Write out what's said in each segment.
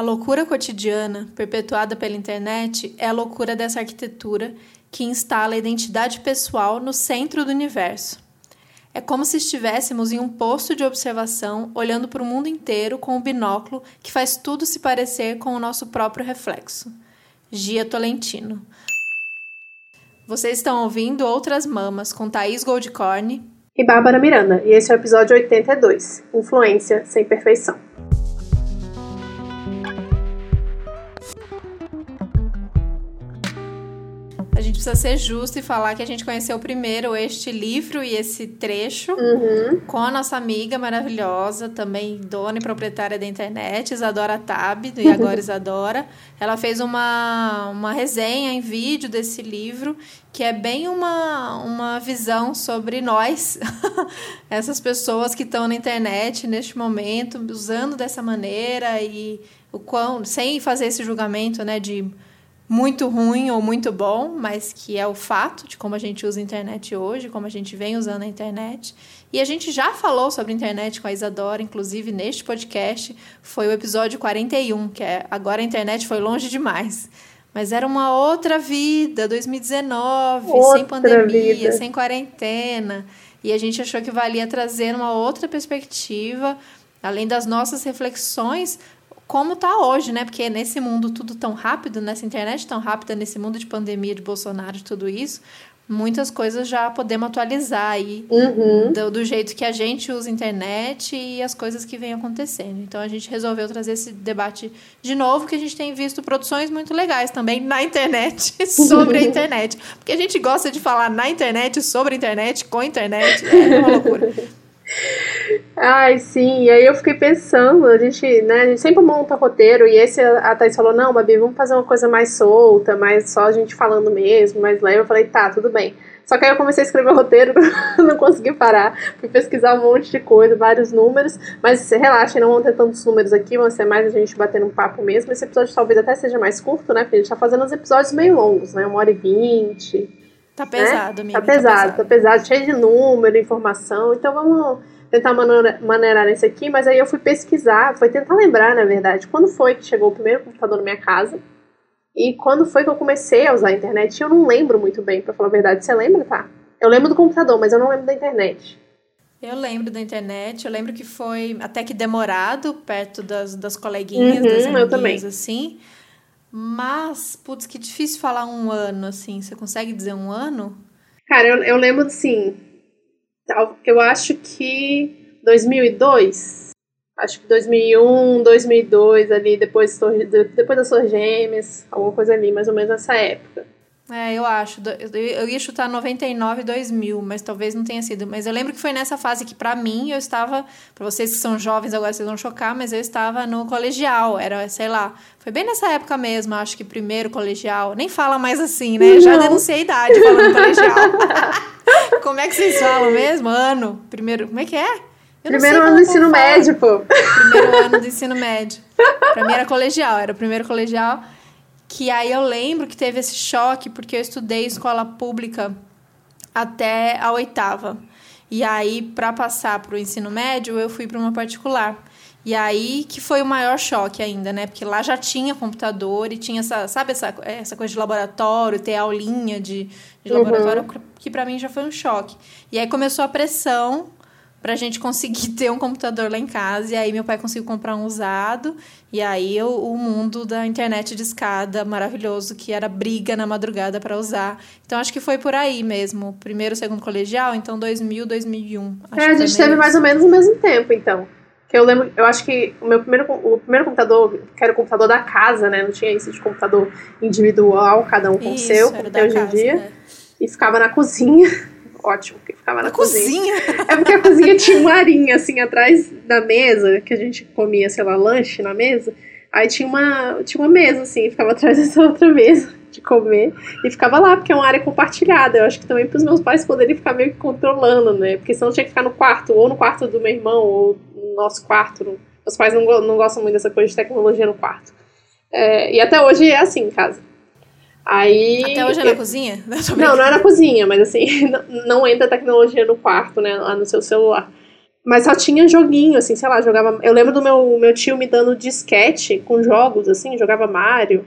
A loucura cotidiana, perpetuada pela internet, é a loucura dessa arquitetura que instala a identidade pessoal no centro do universo. É como se estivéssemos em um posto de observação olhando para o mundo inteiro com um binóculo que faz tudo se parecer com o nosso próprio reflexo. Gia Tolentino. Vocês estão ouvindo Outras Mamas com Thaís Goldcorn e Bárbara Miranda, e esse é o episódio 82, Influência sem Perfeição. Precisa ser justo e falar que a gente conheceu primeiro este livro e esse trecho uhum. com a nossa amiga maravilhosa, também dona e proprietária da internet, Isadora Tab, do E Agora Isadora. Ela fez uma, uma resenha em vídeo desse livro, que é bem uma, uma visão sobre nós, essas pessoas que estão na internet neste momento, usando dessa maneira e o quão, sem fazer esse julgamento né, de muito ruim ou muito bom, mas que é o fato de como a gente usa a internet hoje, como a gente vem usando a internet. E a gente já falou sobre a internet com a Isadora, inclusive neste podcast, foi o episódio 41, que é Agora a internet foi longe demais. Mas era uma outra vida, 2019, outra sem pandemia, vida. sem quarentena. E a gente achou que valia trazer uma outra perspectiva, além das nossas reflexões como está hoje, né? Porque nesse mundo tudo tão rápido, nessa internet tão rápida, nesse mundo de pandemia, de Bolsonaro, de tudo isso, muitas coisas já podemos atualizar aí uhum. do, do, jeito que a gente usa a internet e as coisas que vêm acontecendo. Então a gente resolveu trazer esse debate de novo, que a gente tem visto produções muito legais também na internet, sobre a internet. Porque a gente gosta de falar na internet, sobre a internet, com a internet, é uma loucura. Ai, sim. E aí eu fiquei pensando, a gente, né, a gente sempre monta roteiro, e esse a Thaís falou, não, Babi, vamos fazer uma coisa mais solta, mais só a gente falando mesmo, mais leve. Eu falei, tá, tudo bem. Só que aí eu comecei a escrever o roteiro, não consegui parar. Fui pesquisar um monte de coisa, vários números. Mas relaxem, não vão ter tantos números aqui, vão ser mais a gente batendo um papo mesmo. Esse episódio talvez até seja mais curto, né? Porque a gente tá fazendo os episódios meio longos, né? Uma hora e vinte. Tá pesado, né? amiga. Tá pesado, tá pesado, tá pesado, cheio de número, informação. Então vamos tentar maneirar nesse aqui, mas aí eu fui pesquisar, foi tentar lembrar, na verdade, quando foi que chegou o primeiro computador na minha casa e quando foi que eu comecei a usar a internet. Eu não lembro muito bem, para falar a verdade. Você lembra, tá? Eu lembro do computador, mas eu não lembro da internet. Eu lembro da internet, eu lembro que foi até que demorado, perto das, das coleguinhas, uhum, das amigas, assim. Mas, putz, que difícil falar um ano, assim. Você consegue dizer um ano? Cara, eu, eu lembro, sim, eu acho que 2002, acho que 2001, 2002 ali, depois, depois das suas gêmeas, alguma coisa ali, mais ou menos nessa época. É, eu acho. Eu ia chutar 99 2000, mas talvez não tenha sido. Mas eu lembro que foi nessa fase que, para mim, eu estava. para vocês que são jovens, agora vocês vão chocar, mas eu estava no colegial. Era, sei lá. Foi bem nessa época mesmo, acho que primeiro colegial. Nem fala mais assim, né? Não. Já denunciei a idade falando colegial. como é que vocês falam mesmo? Ano? Primeiro. Como é que é? Eu primeiro ano do ensino médio, pô. Primeiro ano do ensino médio. Pra mim era colegial, era o primeiro colegial que aí eu lembro que teve esse choque porque eu estudei escola pública até a oitava. E aí, para passar para o ensino médio, eu fui para uma particular. E aí que foi o maior choque ainda, né? Porque lá já tinha computador e tinha essa, sabe, essa, essa coisa de laboratório, ter aulinha de, de uhum. laboratório, que para mim já foi um choque. E aí começou a pressão pra gente conseguir ter um computador lá em casa. E aí meu pai conseguiu comprar um usado. E aí o, o mundo da internet de escada maravilhoso, que era briga na madrugada para usar. Então acho que foi por aí mesmo. Primeiro, segundo colegial, então 2000, 2001. Acho é, a gente teve mais ou menos o mesmo tempo, então. Que eu lembro, eu acho que o meu primeiro, o primeiro computador, que era o computador da casa, né? Não tinha isso de computador individual, cada um com o seu, como tem hoje em dia. Né? E ficava na cozinha. Ótimo, que ficava na, cozinha. cozinha. É porque a cozinha tinha uma arinha, assim, atrás da mesa, que a gente comia, sei lá, lanche na mesa. Aí tinha uma, tinha uma mesa, assim, ficava atrás dessa outra mesa de comer. E ficava lá, porque é uma área compartilhada. Eu acho que também para os meus pais poderem ficar meio que controlando, né? Porque senão tinha que ficar no quarto, ou no quarto do meu irmão, ou no nosso quarto. Meus pais não, não gostam muito dessa coisa de tecnologia no quarto. É, e até hoje é assim em casa. Aí, Até hoje é na cozinha? Não, não é na cozinha, mas assim, não, não entra tecnologia no quarto, né? Lá no seu celular. Mas só tinha joguinho, assim, sei lá, jogava. Eu lembro do meu, meu tio me dando disquete com jogos, assim, jogava Mario.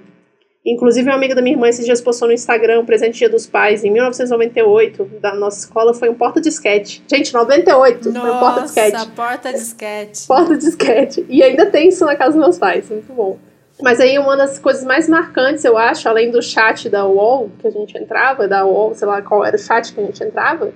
Inclusive, uma amiga da minha irmã esses dias postou no Instagram presente Dia dos Pais, em 1998, da nossa escola, foi um porta-disquete. Gente, 98, nossa, foi um porta-disquete. porta-disquete. Porta-disquete. E ainda tem isso na casa dos meus pais, muito bom. Mas aí uma das coisas mais marcantes, eu acho, além do chat da UOL que a gente entrava, da UOL, sei lá qual era o chat que a gente entrava,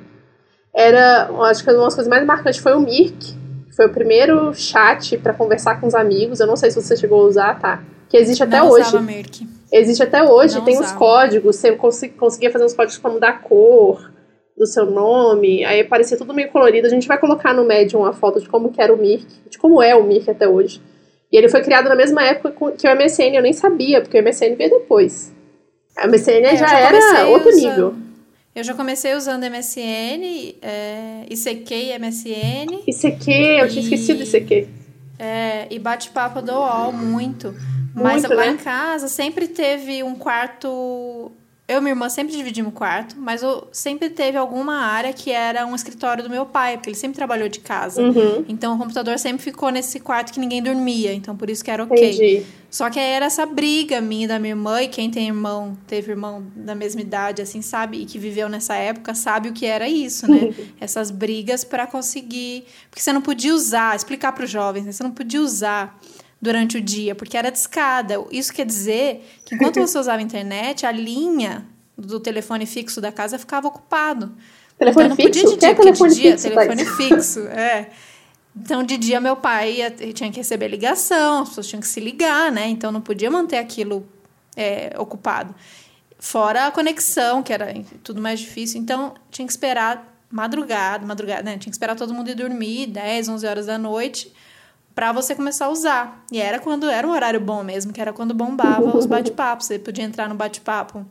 era, acho que uma das coisas mais marcantes foi o Mirk, que foi o primeiro chat para conversar com os amigos. Eu não sei se você chegou a usar, tá? Que existe até não hoje. Mirk. Existe até hoje, Não tem os usava. códigos, você cons- conseguia fazer uns códigos pra mudar a cor do seu nome, aí parecia tudo meio colorido. A gente vai colocar no Medium a foto de como que era o Mirk, de como é o Mirk até hoje. E ele foi criado na mesma época que o MSN, eu nem sabia, porque o MSN veio depois. A MSN É, já, já era outro usando- nível. Eu já comecei usando MSN, é, ICQ e MSN, ICQ, eu tinha E- esquecido do ICQ. é, e bate-papo do UOL muito. Mas Muito, lá né? em casa sempre teve um quarto. Eu e minha irmã sempre dividimos quarto, mas eu sempre teve alguma área que era um escritório do meu pai, porque ele sempre trabalhou de casa. Uhum, Então o computador sempre ficou nesse quarto que ninguém dormia, então por isso que era ok. entendi. Só que aí era essa briga minha e da minha irmã, e quem tem irmão, teve irmão da mesma idade, assim, sabe, e que viveu nessa época, sabe o que era isso, né? Essas brigas para conseguir. Porque você não podia usar, explicar para os jovens, né? Você não podia usar durante o dia, porque era de escada. Isso quer dizer que enquanto você usava a internet, a linha do telefone fixo da casa ficava ocupado. Telefone então, não podia fixo? de dia, que é telefone de dia, fixo, telefone Thaís? fixo, é. Então, de dia, meu pai ia- tinha que receber ligação, as pessoas tinham que se ligar, né? Então, não podia manter aquilo é, ocupado. Fora a conexão, que era tudo mais difícil. Então, tinha que esperar madrugada, madrugada, né? Tinha que esperar todo mundo ir dormir, 10, 11 horas da noite, para você começar a usar. E era quando era um horário bom mesmo, que era quando bombava os bate-papos. Você podia entrar no bate-papo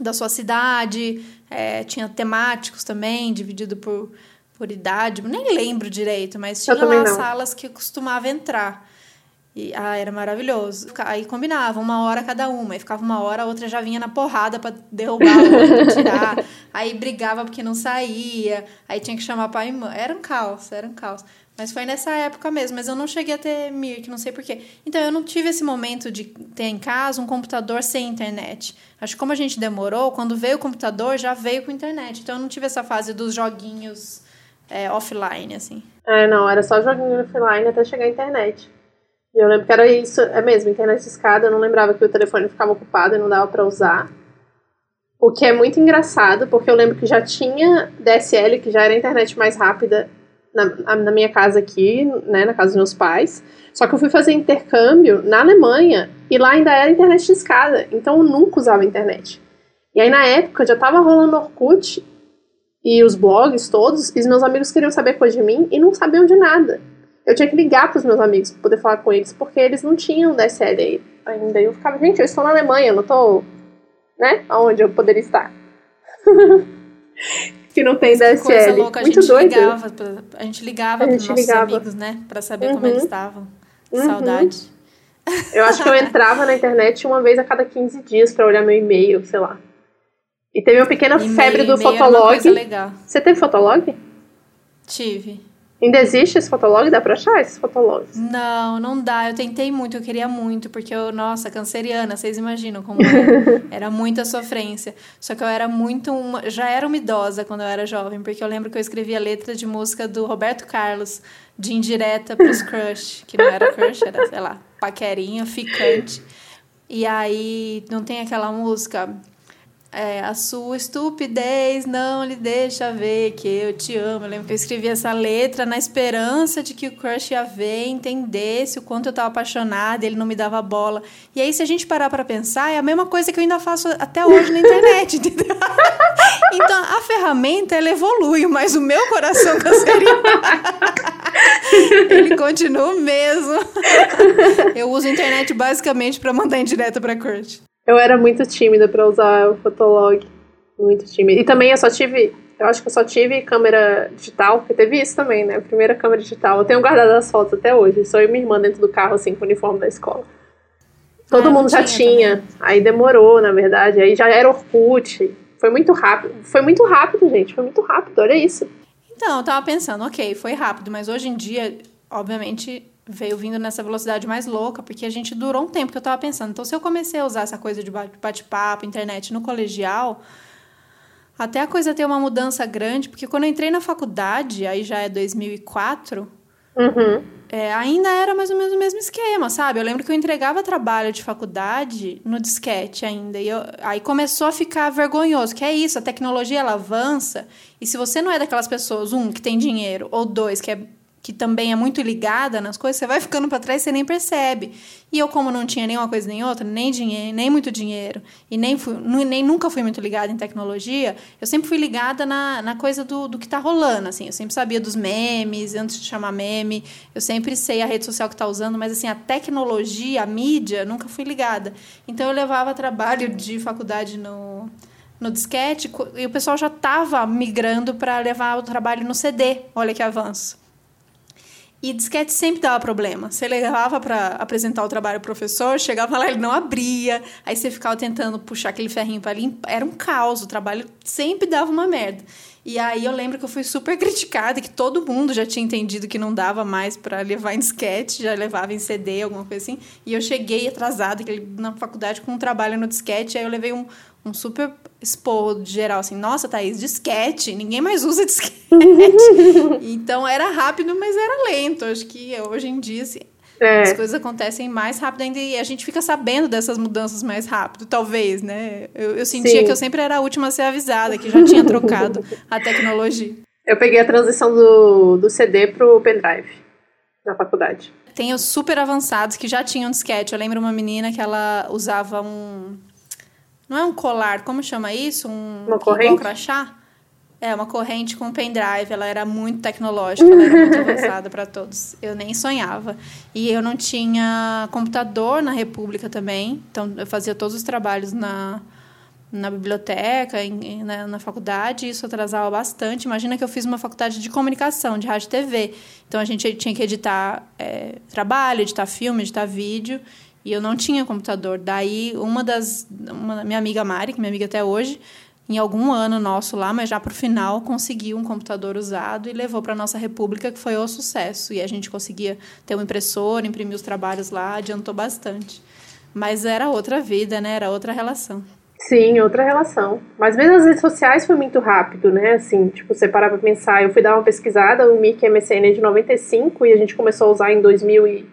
da sua cidade, é, tinha temáticos também, dividido por, por idade, nem lembro direito, mas tinha lá não. salas que eu costumava entrar. E, ah, era maravilhoso. Aí combinava, uma hora cada uma. Aí ficava uma hora, a outra já vinha na porrada pra derrubar pra tirar. Aí brigava porque não saía. Aí tinha que chamar pai e mãe. Era um caos, era um caos. Mas foi nessa época mesmo. Mas eu não cheguei a ter Mirk, não sei porquê. Então eu não tive esse momento de ter em casa um computador sem internet. Acho que como a gente demorou, quando veio o computador, já veio com internet. Então eu não tive essa fase dos joguinhos é, offline, assim. É, não, era só joguinho offline até chegar a internet. E eu lembro que era isso, é mesmo, internet escada, eu não lembrava que o telefone ficava ocupado e não dava pra usar. O que é muito engraçado, porque eu lembro que já tinha DSL, que já era a internet mais rápida na, na minha casa aqui, né, na casa dos meus pais. Só que eu fui fazer intercâmbio na Alemanha e lá ainda era internet de escada, então eu nunca usava internet. E aí na época já tava rolando Orkut e os blogs todos, e os meus amigos queriam saber coisa de mim e não sabiam de nada. Eu tinha que ligar pros meus amigos pra poder falar com eles, porque eles não tinham DSL ainda. E eu ficava, gente, eu estou na Alemanha, eu não tô, né, aonde eu poderia estar. que não tem DSL. Coisa louca, a Muito gente doido. ligava, pra- a gente ligava para nossos ligava. amigos, né, Pra saber como Uhum. eles estavam. Uhum. Saudade. Eu acho que eu entrava na internet uma vez a cada 15 dias pra olhar meu e-mail, sei lá. E teve uma pequena febre do Fotolog. Você teve Fotolog? Tive. Ainda existe esse Fotolog? Dá pra achar esses Fotologs? Não, não dá. Eu tentei muito, eu queria muito, porque eu, nossa, canceriana, vocês imaginam como era. Era muita sofrência. Só que eu era muito uma, já era uma idosa quando eu era jovem, porque eu lembro que eu escrevia letra de música do Roberto Carlos, de indireta pros crush, que não era crush, era, sei lá, paquerinha, ficante. E aí não tem aquela música é, a sua estupidez não lhe deixa ver que eu te amo. Eu lembro que eu escrevi essa letra na esperança de que o crush ia ver, entendesse o quanto eu estava apaixonada, ele não me dava bola. E aí, se a gente parar para pensar, é a mesma coisa que eu ainda faço até hoje na internet, entendeu? Então, a ferramenta, ela evolui, mas o meu coração canceriano, ele continua o mesmo. Eu uso a internet basicamente para mandar indireta para crush. Eu era muito tímida pra usar o Fotolog. Muito tímida. E também eu só tive. Eu acho que eu só tive câmera digital, porque teve isso também, né? A primeira câmera digital. Eu tenho guardado as fotos até hoje. Sou eu e minha irmã dentro do carro, assim, com o uniforme da escola. Todo Ah, mundo já tinha tinha. Aí demorou, na verdade. Aí já era Orkut. Foi muito rápido. Foi muito rápido, gente. Foi muito rápido. Olha isso. Então, eu tava pensando, ok, foi rápido, mas hoje em dia, obviamente, veio vindo nessa velocidade mais louca, porque a gente durou um tempo que eu tava pensando. Então, se eu comecei a usar essa coisa de bate-papo, internet no colegial, até a coisa ter uma mudança grande, porque quando eu entrei na faculdade, aí já é 2004, uhum. é, ainda era mais ou menos o mesmo esquema, sabe? Eu lembro que eu entregava trabalho de faculdade no disquete ainda, e eu, aí começou a ficar vergonhoso, que é isso, a tecnologia ela avança, e se você não é daquelas pessoas, um, que tem dinheiro, ou dois, que é que também é muito ligada nas coisas, você vai ficando para trás e você nem percebe. E eu, como não tinha nenhuma coisa nem outra, nem dinheiro, nem muito dinheiro, e nem, fui, nem nunca fui muito ligada em tecnologia, eu sempre fui ligada na, na coisa do, do que está rolando, assim. Eu sempre sabia dos memes, antes de chamar meme, eu sempre sei a rede social que está usando, mas, assim, a tecnologia, a mídia, nunca fui ligada. Então, eu levava trabalho de faculdade no no disquete e o pessoal já estava migrando para levar o trabalho no CD. Olha que avanço. E disquete sempre dava problema. Você levava para apresentar o trabalho ao professor, chegava lá, ele não abria, aí você ficava tentando puxar aquele ferrinho para limpar. Era um caos, o trabalho sempre dava uma merda. E aí eu lembro que eu fui super criticada, que todo mundo já tinha entendido que não dava mais para levar em disquete, já levava em CD, alguma coisa assim. E eu cheguei atrasada na faculdade com um trabalho no disquete, aí eu levei um, um super expor geral, assim, nossa, Thaís, disquete, ninguém mais usa disquete. então era rápido, mas era lento. Acho que hoje em dia, assim, é. as coisas acontecem mais rápido ainda e a gente fica sabendo dessas mudanças mais rápido, talvez, né? Eu, eu sentia Sim. que eu sempre era a última a ser avisada, que já tinha trocado a tecnologia. Eu peguei a transição do, do CD pro pendrive na faculdade. Tem os super avançados que já tinham disquete. Eu lembro uma menina que ela usava um não é um colar, como chama isso? Um uma corrente? crachá? É, uma corrente com pendrive. Ela era muito tecnológica, ela era muito avançada para todos. Eu nem sonhava. E eu não tinha computador na República também. Então, eu fazia todos os trabalhos na, na biblioteca, em, na, na, faculdade, isso atrasava bastante. Imagina que eu fiz uma faculdade de comunicação, de rádio e TV. Então, a gente tinha que editar é, trabalho, editar filme, editar vídeo. E eu não tinha computador. Daí, uma das. Uma, minha amiga Mari, que é minha amiga até hoje, em algum ano nosso lá, mas já para o final, conseguiu um computador usado e levou para a nossa república, que foi o sucesso. E a gente conseguia ter uma impressora, imprimir os trabalhos lá, adiantou bastante. Mas era outra vida, né? Era outra relação. Sim, outra relação. Mas mesmo as redes sociais foi muito rápido, né? Assim, tipo, você parar pra pensar. Eu fui dar uma pesquisada, o Mickey MSN é de 95 e a gente começou a usar em 2000 e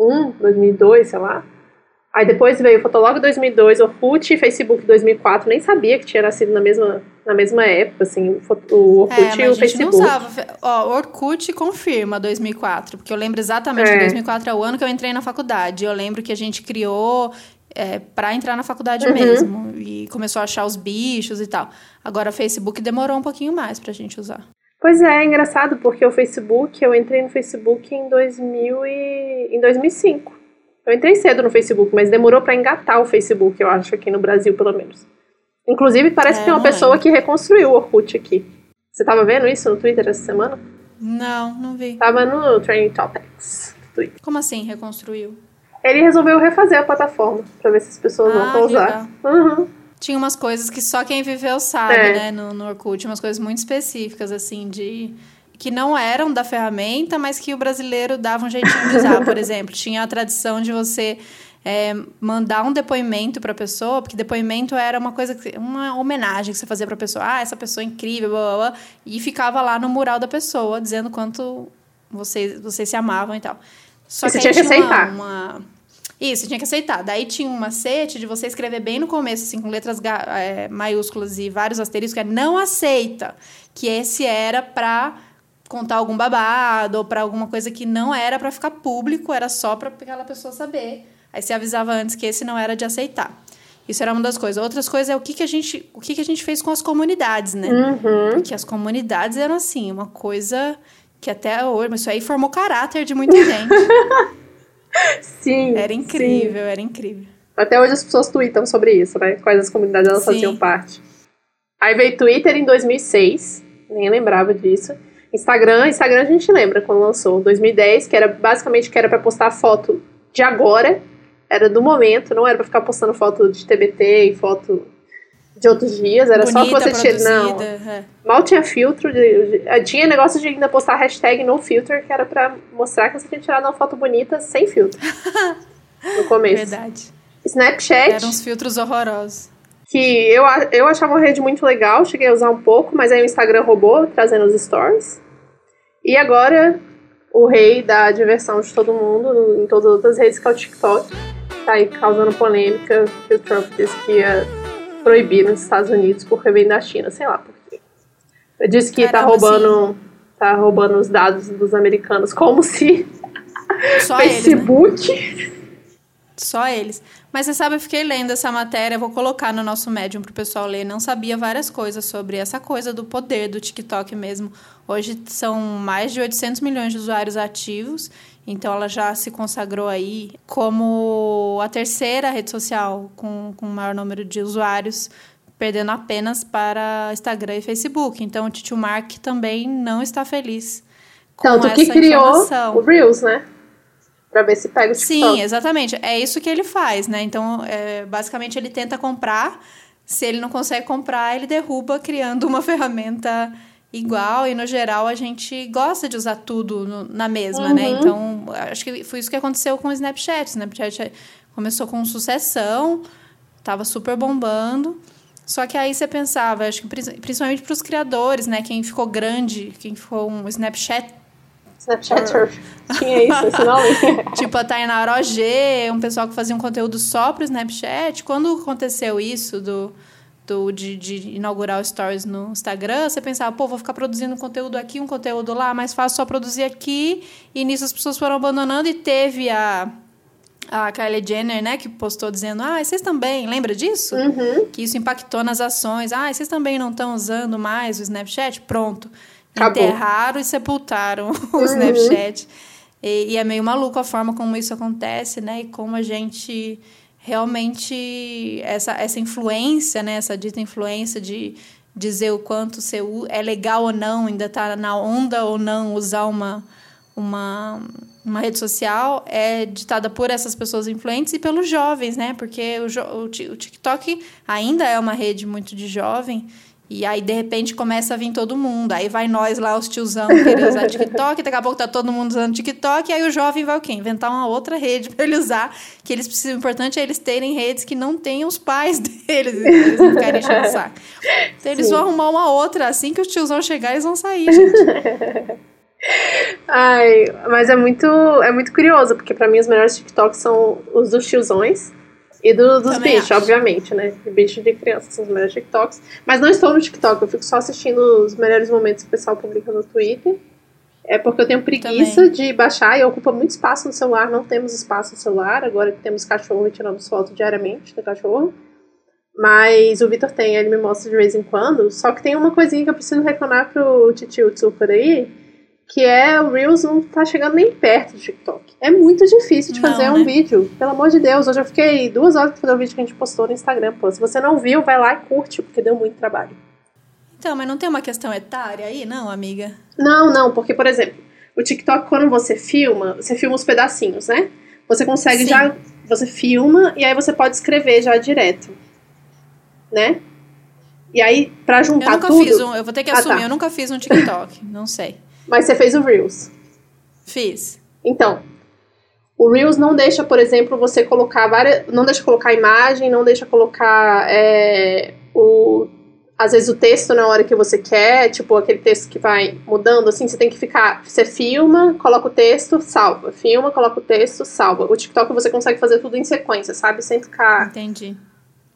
2001, 2002, sei lá. Aí depois veio o Fotolog 2002, Orkut e Facebook 2004. Nem sabia que tinha nascido na mesma, na mesma época, assim, o Orkut é, e o Facebook. Não usava. Ó, Orkut confirma 2004, porque eu lembro exatamente é. que 2004 é o ano que eu entrei na faculdade. Eu lembro que a gente criou é, para entrar na faculdade uhum. mesmo e começou a achar os bichos e tal. Agora, Facebook demorou um pouquinho mais pra gente usar. Pois é, é engraçado porque o Facebook, eu entrei no Facebook em 2000 e, em 2005. Eu entrei cedo no Facebook, mas demorou para engatar o Facebook, eu acho, aqui no Brasil, pelo menos. Inclusive, parece é, que tem uma pessoa que reconstruiu o Orkut aqui. Você tava vendo isso no Twitter essa semana? Não, não vi. Tava no Training Topics. Twitter. Como assim, reconstruiu? Ele resolveu refazer a plataforma para ver se as pessoas ah, vão usar. Uhum tinha umas coisas que só quem viveu sabe, é. né, no, no Orkut, umas coisas muito específicas, assim, de que não eram da ferramenta, mas que o brasileiro dava um jeitinho de usar. Por exemplo, tinha a tradição de você é, mandar um depoimento para a pessoa, porque depoimento era uma coisa, uma homenagem que você fazia para a pessoa. Ah, essa pessoa é incrível, blá, blá, blá, e ficava lá no mural da pessoa, dizendo quanto vocês, vocês se amavam e tal. Só e que você tinha que aceitar. Uma, uma isso, tinha que aceitar. Daí tinha um macete de você escrever bem no começo, assim, com letras é, maiúsculas e vários asteriscos, que é não aceita. Que esse era para contar algum babado ou para alguma coisa que não era para ficar público, era só para aquela pessoa saber. Aí você avisava antes que esse não era de aceitar. Isso era uma das coisas. Outras coisas é o que, que a gente, o que, que a gente fez com as comunidades, né? Uhum. Porque as comunidades eram assim, uma coisa que até hoje, mas isso aí formou caráter de muita gente. sim. Era incrível, sim. era incrível. Até hoje as pessoas tweetam sobre isso, né? Quais as comunidades elas sim. faziam parte. Aí veio Twitter em 2006, nem lembrava disso. Instagram, Instagram a gente lembra quando lançou, 2010, que era basicamente que era para postar foto de agora, era do momento, não era para ficar postando foto de TBT e foto de outros dias, era Bonita, só você tinha. Não. É. Mal tinha filtro. De, de, tinha negócio de ainda postar hashtag no filter, que era pra mostrar que você tinha tirado uma foto bonita sem filtro. no começo. Verdade. Snapchat. Eram uns filtros horrorosos. Que eu, eu achava uma rede muito legal, cheguei a usar um pouco, mas aí o Instagram roubou, trazendo os stories. E agora, o rei da diversão de todo mundo, em todas as outras redes, que é o TikTok. Tá aí causando polêmica, que o Trump disse que ia proibir nos Estados Unidos porque vem da China, sei lá por quê. Disse que tá Caramba, tá roubando, tá roubando os dados dos americanos como se Só Facebook. Eles, né? Só eles. Mas você sabe, eu fiquei lendo essa matéria, vou colocar no nosso Medium pro pessoal ler. Não sabia várias coisas sobre essa coisa do poder do TikTok mesmo. Hoje são mais de 800 milhões de usuários ativos, então ela já se consagrou aí como a terceira rede social com, com o maior número de usuários, perdendo apenas para Instagram e Facebook. Então o Titio Mark também não está feliz. Com Tanto essa que criou informação. o Reels, né? Pra ver se pega o TikTok. Sim, exatamente. É isso que ele faz, né? Então, é, basicamente, ele tenta comprar. Se ele não consegue comprar, ele derruba criando uma ferramenta igual. E, no geral, a gente gosta de usar tudo no, na mesma, né? uhum. né? Então, acho que foi isso que aconteceu com o Snapchat. O Snapchat começou com sucessão, tava super bombando. Só que aí você pensava, acho que principalmente para os criadores, né? Quem ficou grande, quem ficou um Snapchat Snapchatter. Tinha isso, esse nome. tipo a Tainá Roger, um pessoal que fazia um conteúdo só pro Snapchat. Quando aconteceu isso do, de, de inaugurar Stories no Instagram, você pensava, pô, vou ficar produzindo um conteúdo aqui, um conteúdo lá, mais fácil só produzir aqui. E nisso as pessoas foram abandonando e teve a a Kylie Jenner, né, que postou dizendo, ah, vocês também, lembra disso? Uhum. Que isso impactou nas ações. Ah, vocês também não estão usando mais o Snapchat? Pronto. Acabou. enterraram e sepultaram o uhum. Snapchat. E, e, é meio maluco a forma como isso acontece, né? E como a gente realmente essa, essa influência, né? Essa dita influência de dizer o quanto você é legal ou não, ainda tá na onda ou não usar uma uma, uma rede social é ditada por essas pessoas influentes e pelos jovens, né? Porque o, o, o TikTok ainda é uma rede muito de jovem e aí, de repente, começa a vir todo mundo. Aí vai nós lá, os tiozão, querer usar TikTok, daqui a pouco tá todo mundo usando TikTok, e aí o jovem vai o quê? Inventar uma outra rede para ele usar, que eles precisam. O importante é eles terem redes que não tenham os pais deles, eles não querem encher o saco. Então eles Sim. vão arrumar uma outra, assim que os tiozão chegar, eles vão sair, gente. Ai, mas é muito, é muito curioso, porque para mim os melhores TikToks são os dos tiozões. E do, dos Também bichos, acho. obviamente, né? Bichos de criança são os melhores TikToks. Mas não estou no TikTok, eu fico só assistindo os melhores momentos que o pessoal publica no Twitter. É porque eu tenho preguiça Também. de baixar e ocupa muito espaço no celular. Não temos espaço no celular, agora que temos cachorro e tiramos foto diariamente do cachorro. Mas o Vitor tem, ele me mostra de vez em quando. Só que tem uma coisinha que eu preciso reclamar pro Titio Super aí que é o Reels não tá chegando nem perto do TikTok. É muito difícil de fazer não, um né? vídeo. Pelo amor de Deus, hoje eu fiquei duas horas pra fazer o vídeo que a gente postou no Instagram. Pô, se você não viu, vai lá e curte, porque deu muito trabalho. Então, mas não tem uma questão etária aí, não, amiga? Não, não, porque, por exemplo, o TikTok, quando você filma, você filma os pedacinhos, né? Você consegue Sim. já. Você filma e aí você pode escrever já direto. Né? E aí, pra juntar eu nunca tudo... Fiz um, eu vou ter que assumir, ah, tá. eu nunca fiz um TikTok, não sei. Mas você fez o Reels. Fiz. Então, o Reels não deixa, por exemplo, você colocar várias. Não deixa colocar imagem, não deixa colocar é, o. Às vezes o texto na hora que você quer, tipo aquele texto que vai mudando, assim, você tem que ficar. Você filma, coloca o texto, salva. Filma, coloca o texto, salva. O TikTok você consegue fazer tudo em sequência, sabe? Sem ficar. Entendi.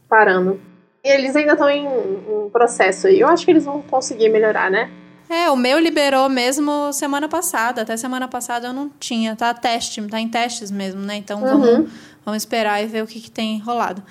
Parando. E eles ainda estão em, em processo aí. Eu acho que eles vão conseguir melhorar, né? É, o meu liberou mesmo semana passada. Até semana passada eu não tinha. Tá teste, tá em testes mesmo, né? Então uhum. vamos, vamos esperar e ver o que, que tem rolado.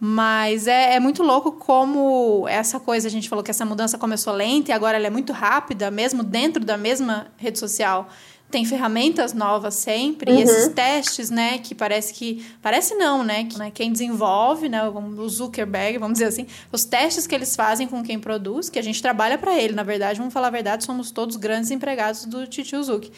Mas é, é muito louco como essa coisa, a gente falou que essa mudança começou lenta e agora ela é muito rápida, mesmo dentro da mesma rede social tem ferramentas novas sempre, uhum. e esses testes, né, que parece que. Parece não, né? Que né, quem desenvolve, né, o Zuckerberg, vamos dizer assim, os testes que eles fazem com quem produz, que a gente trabalha para ele, na verdade, vamos falar a verdade, somos todos grandes empregados do Titio Zuck.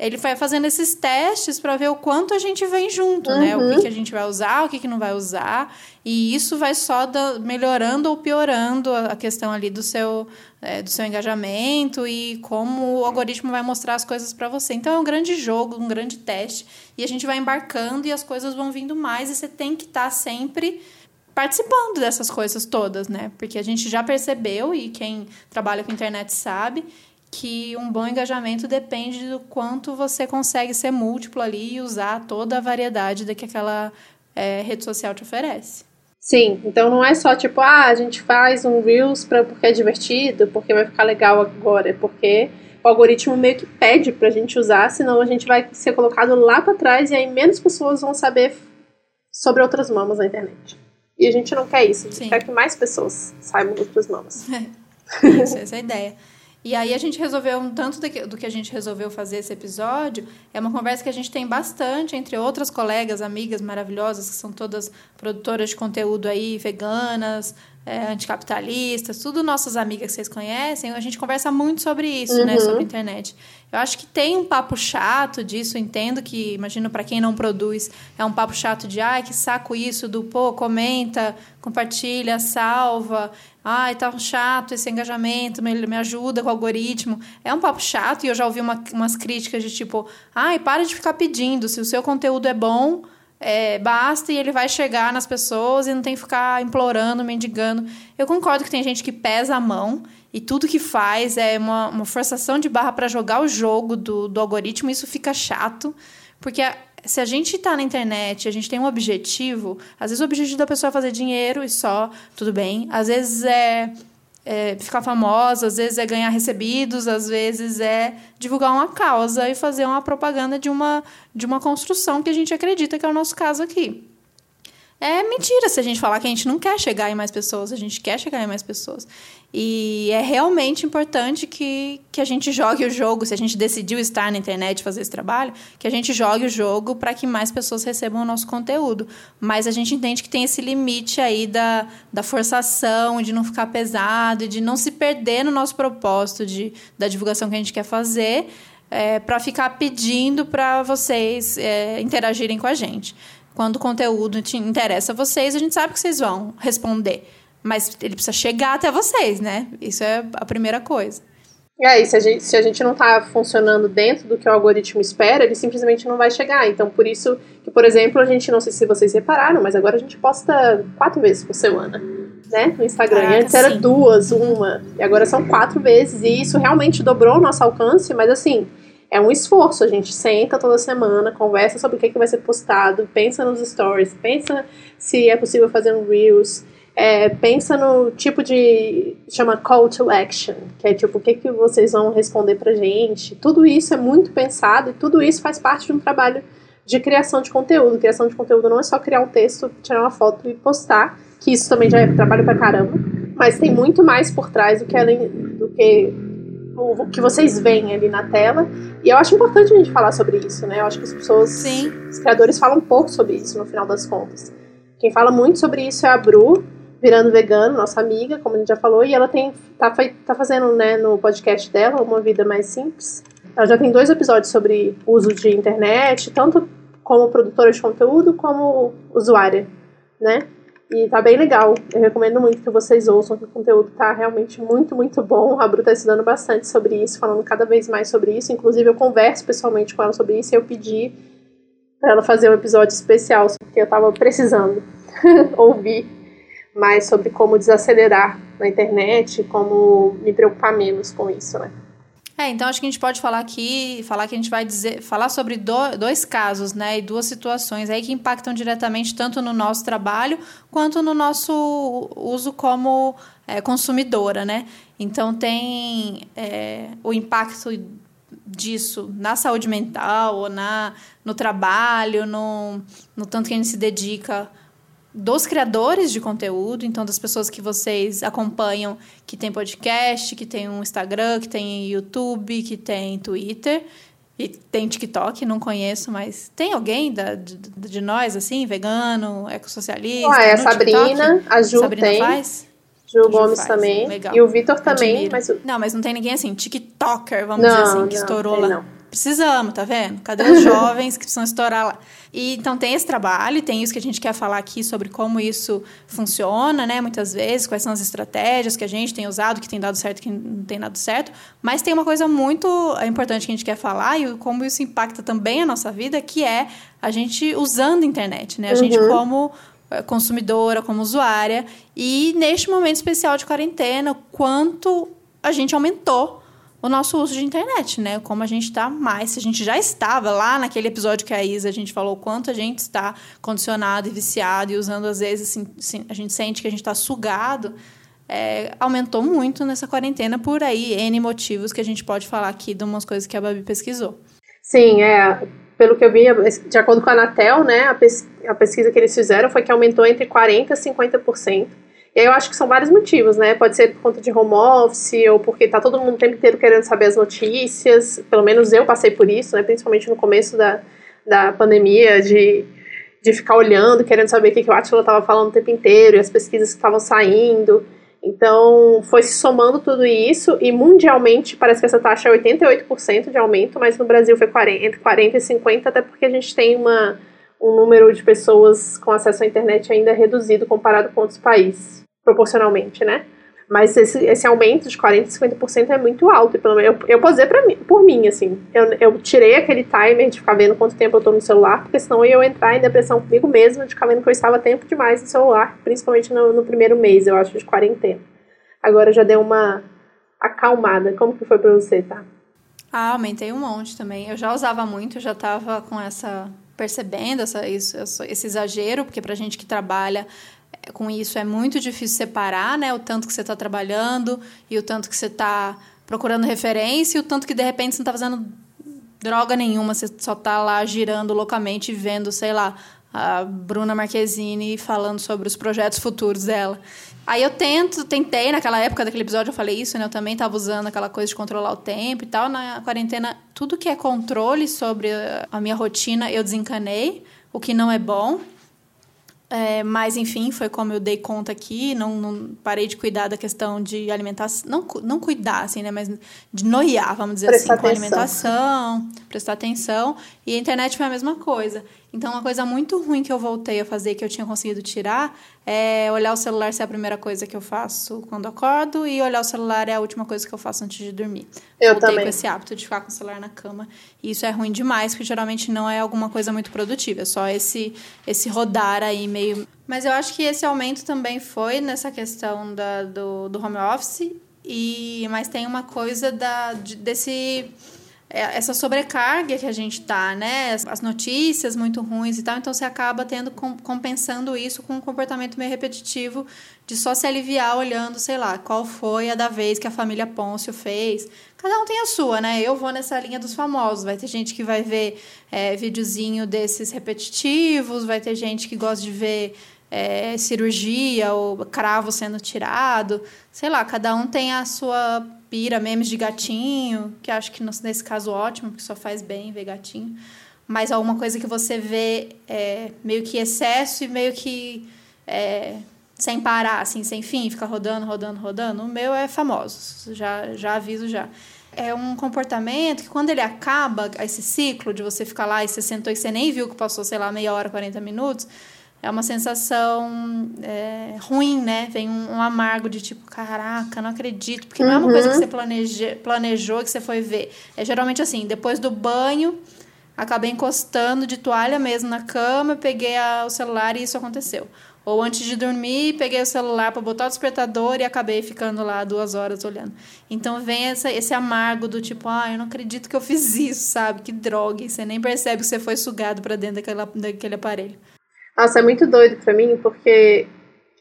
Ele vai fazendo esses testes para ver o quanto a gente vem junto, uhum. né? O que, uhum. que, a gente vai usar, o que, que não vai usar. E isso vai só da, melhorando ou piorando a questão ali do seu, é, do seu engajamento e como o algoritmo vai mostrar as coisas para você. Então é um grande jogo, um grande teste. E a gente vai embarcando e as coisas vão vindo mais. E você tem que estar tá sempre participando dessas coisas todas, né? Porque a gente já percebeu, e quem trabalha com internet sabe, que um bom engajamento depende do quanto você consegue ser múltiplo ali e usar toda a variedade da que aquela é, rede social te oferece. Sim, então não é só tipo, ah, a gente faz um Reels pra, porque é divertido, porque vai ficar legal agora, é porque o algoritmo meio que pede pra gente usar, senão a gente vai ser colocado lá para trás e aí menos pessoas vão saber sobre outras mamas na internet. E a gente não quer isso, a gente Sim. quer que mais pessoas saibam outras mamas. É. Isso, essa é a ideia. E aí a gente resolveu, um tanto do que a gente resolveu fazer esse episódio, é uma conversa que a gente tem bastante entre outras colegas, amigas maravilhosas, que são todas produtoras de conteúdo aí, veganas, é, anticapitalistas, tudo nossas amigas que vocês conhecem, a gente conversa muito sobre isso, né, uhum. né, sobre internet. Eu acho que tem um papo chato disso, entendo que, imagino para quem não produz, é um papo chato de, ai, que saco isso, do pô, comenta, compartilha, salva, ai, tá chato esse engajamento, me, me ajuda com o algoritmo. É um papo chato e eu já ouvi uma, umas críticas de tipo, ai, para de ficar pedindo, se o seu conteúdo é bom, é, basta e ele vai chegar nas pessoas e não tem que ficar implorando, mendigando. Eu concordo que tem gente que pesa a mão e tudo que faz é uma, uma forçação de barra para jogar o jogo do, do algoritmo, isso fica chato, porque se a gente está na internet, a gente tem um objetivo, às vezes o objetivo da pessoa é fazer dinheiro e só, tudo bem. Às vezes é é, ficar famosa, às vezes é ganhar recebidos, às vezes é divulgar uma causa e fazer uma propaganda de uma, de uma construção que a gente acredita que é o nosso caso aqui. É mentira se a gente falar que a gente não quer chegar em mais pessoas, a gente quer chegar em mais pessoas. E é realmente importante que, que a gente jogue o jogo, se a gente decidiu estar na internet fazer esse trabalho, que a gente jogue o jogo para que mais pessoas recebam o nosso conteúdo. Mas a gente entende que tem esse limite aí da, da forçação, de não ficar pesado, de não se perder no nosso propósito de, da divulgação que a gente quer fazer, é, para ficar pedindo para vocês é, interagirem com a gente quando o conteúdo te interessa a vocês, a gente sabe que vocês vão responder. Mas ele precisa chegar até vocês, né? Isso é a primeira coisa. É, e se a gente, se a gente não está funcionando dentro do que o algoritmo espera, ele simplesmente não vai chegar. Então, por isso que, por exemplo, a gente, não sei se vocês repararam, mas agora a gente posta quatro vezes por semana, né? No Instagram. Caraca, Antes era sim. duas, uma, e agora são quatro vezes. E isso realmente dobrou o nosso alcance, mas assim, é um esforço. A gente senta toda semana, conversa sobre o que, que vai ser postado, pensa nos stories, pensa se é possível fazer um Reels, é, pensa no tipo de. chama call to action, que é tipo, o que, que vocês vão responder pra gente. Tudo isso é muito pensado e tudo isso faz parte de um trabalho de criação de conteúdo. Criação de conteúdo não é só criar um texto, tirar uma foto e postar, que isso também já é trabalho pra caramba, mas tem muito mais por trás do que além do que o que vocês veem ali na tela. E eu acho importante a gente falar sobre isso, né? Eu acho que as pessoas, Sim. os criadores falam um pouco sobre isso no final das contas. Quem fala muito sobre isso é a Bru, virando vegano, nossa amiga, como a gente já falou, e ela tem tá, tá fazendo, né, no podcast dela, Uma Vida Mais Simples. Ela já tem dois episódios sobre uso de internet, tanto como produtora de conteúdo como usuária, né? E tá bem legal. Eu recomendo muito que vocês ouçam, que o conteúdo tá realmente muito, muito bom. A Bru tá estudando bastante sobre isso, falando cada vez mais sobre isso. Inclusive, eu converso pessoalmente com ela sobre isso e eu pedi para ela fazer um episódio especial, porque eu tava precisando ouvir mais sobre como desacelerar na internet, como me preocupar menos com isso, né? É, então acho que a gente pode falar aqui, falar que a gente vai dizer, falar sobre do, dois casos, né, e duas situações aí que impactam diretamente tanto no nosso trabalho quanto no nosso uso como é, consumidora, né? Então tem é, o impacto disso na saúde mental ou na, no trabalho, no, no tanto que a gente se dedica dos criadores de conteúdo, então das pessoas que vocês acompanham, que tem podcast, que tem um Instagram, que tem YouTube, que tem Twitter e tem TikTok, não conheço, mas tem alguém da, de, de nós, assim, vegano, ecossocialista? Ah, é a Sabrina, TikTok? a Ju Sabrina tem. faz? Ju Gomes faz. também. Legal. E o Vitor também. Mas... Não, mas não tem ninguém assim, TikToker, vamos não, dizer assim, que não, estourou lá. Não. Precisamos, tá vendo? Cadê os jovens que precisam estourar lá? E, então tem esse trabalho, tem isso que a gente quer falar aqui sobre como isso funciona, né? Muitas vezes, quais são as estratégias que a gente tem usado, que tem dado certo, que não tem dado certo. Mas tem uma coisa muito importante que a gente quer falar e como isso impacta também a nossa vida, que é a gente usando a internet, né? A uhum. gente como eh, consumidora, como usuária. E neste momento especial de quarentena, quanto a gente aumentou o nosso uso de internet, né? Como a gente está mais, a gente já estava lá naquele episódio que a Isa, a gente falou quanto a gente está condicionado e viciado e usando às vezes assim, a gente sente que a gente está sugado, é, aumentou muito nessa quarentena por aí N motivos que a gente pode falar aqui de umas coisas que a Babi pesquisou. Sim, é, pelo que eu vi, de acordo com a Anatel, né, a pesquisa que eles fizeram foi que aumentou entre 40% e 50%. E aí eu acho que são vários motivos, né? Pode ser por conta de home office, ou porque tá todo mundo o tempo inteiro querendo saber as notícias. Pelo menos eu passei por isso, né? Principalmente no começo da, da pandemia, de, de ficar olhando, querendo saber o que, que o Atila estava falando o tempo inteiro, e as pesquisas que estavam saindo. Então, foi se somando tudo isso, e mundialmente parece que essa taxa é 88% de aumento, mas no Brasil foi 40, entre 40% e 50%, até porque a gente tem uma, um número de pessoas com acesso à internet ainda reduzido comparado com outros países proporcionalmente, né? Mas esse, esse aumento de 40%, 50% é muito alto. Pelo eu, eu posei pra mim, por mim, assim. Eu, eu tirei aquele timer de ficar vendo quanto tempo eu tô no celular, porque senão eu ia entrar em depressão comigo mesma de ficar vendo que eu estava tempo demais no celular, principalmente no, no primeiro mês, eu acho, de quarentena. Agora já deu uma acalmada. Como que foi pra você, tá? Ah, aumentei um monte também. Eu já usava muito, já tava com essa percebendo essa, isso, esse exagero, porque pra gente que trabalha com isso é muito difícil separar, né? O tanto que você está trabalhando e o tanto que você está procurando referência e o tanto que de repente você não está fazendo droga nenhuma, você só está lá girando loucamente vendo, sei lá, a Bruna Marquezine falando sobre os projetos futuros dela. Aí eu tento, tentei, naquela época daquele episódio eu falei isso, né? Eu também estava usando aquela coisa de controlar o tempo e tal. Na quarentena, tudo que é controle sobre a minha rotina, eu desencanei, o que não é bom. É, mas, enfim, foi como eu dei conta aqui, não, não, parei de cuidar da questão de alimentação, não, não cuidar, assim, né, mas de noiar, vamos dizer prestar assim, com atenção. alimentação, prestar atenção, e a internet foi a mesma coisa. Então, uma coisa muito ruim que eu voltei a fazer, que eu tinha conseguido tirar, é olhar o celular ser a primeira coisa que eu faço quando acordo e olhar o celular é a última coisa que eu faço antes de dormir. Eu voltei também. com esse hábito de ficar com o celular na cama. E isso é ruim demais, porque geralmente não é alguma coisa muito produtiva, é só esse, esse rodar aí meio... Mas eu acho que esse aumento também foi nessa questão da, do, do home office, e, mas tem uma coisa da, de, desse é, essa sobrecarga que a gente tá, né? As notícias muito ruins e tal, então você acaba tendo compensando isso com um comportamento meio repetitivo de só se aliviar olhando, sei lá, qual foi a da vez que a família Pôncio fez. Cada um tem a sua, né? Eu vou nessa linha dos famosos. Vai ter gente que vai ver é, videozinho desses repetitivos, vai ter gente que gosta de ver é, cirurgia ou cravo sendo tirado. Sei lá, cada um tem a sua pira, memes de gatinho, que acho que nesse caso ótimo, porque só faz bem ver gatinho. Mas alguma coisa que você vê é, meio que excesso e meio que é, sem parar, assim, sem fim, fica rodando, rodando, rodando. O meu é famoso, já, já aviso já. É um comportamento que quando ele acaba, esse ciclo de você ficar lá e você sentou e você nem viu que passou, sei lá, meia hora, 40 minutos, é uma sensação é, ruim, né? Vem um, um, amargo de tipo, caraca, não acredito. Porque não é uma coisa que uhum. você planeje, planejou, que você foi ver. É geralmente assim, depois do banho, acabei encostando de toalha mesmo na cama, peguei a, o celular e isso aconteceu. Ou antes de dormir, peguei o celular para botar o despertador e acabei ficando lá duas horas olhando. Então vem essa, esse amargo do tipo, ah, eu não acredito que eu fiz isso, sabe? Que droga. E você nem percebe que você foi sugado para dentro daquela, daquele aparelho. Nossa, é muito doido pra mim, porque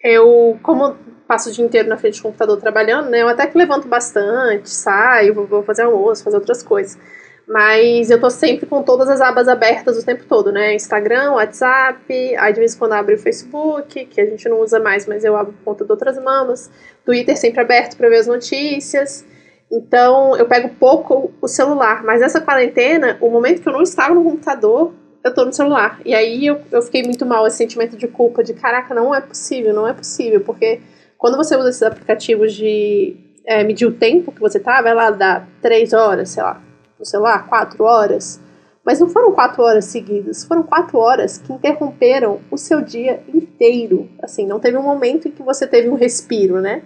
eu, como passo o dia inteiro na frente do computador trabalhando, né, eu até que levanto bastante, saio, vou, fazer almoço, fazer outras coisas. Mas eu tô sempre com todas as abas abertas o tempo todo, né? Instagram, WhatsApp, aí de vez em quando abro o Facebook, que a gente não usa mais, mas eu abro por conta de outras mamas. Twitter sempre aberto para ver as notícias. Então eu pego pouco o celular. Mas essa quarentena, o momento que eu não estava no computador, eu tô no celular. E aí eu, eu fiquei muito mal, esse sentimento de culpa, de caraca, não é possível, não é possível, porque quando você usa esses aplicativos de é, medir o tempo que você tá, vai lá dar três horas, sei lá, no celular? Quatro horas? Mas não foram quatro horas seguidas, foram quatro horas que interromperam o seu dia inteiro. Assim, não teve um momento em que você teve um respiro, né?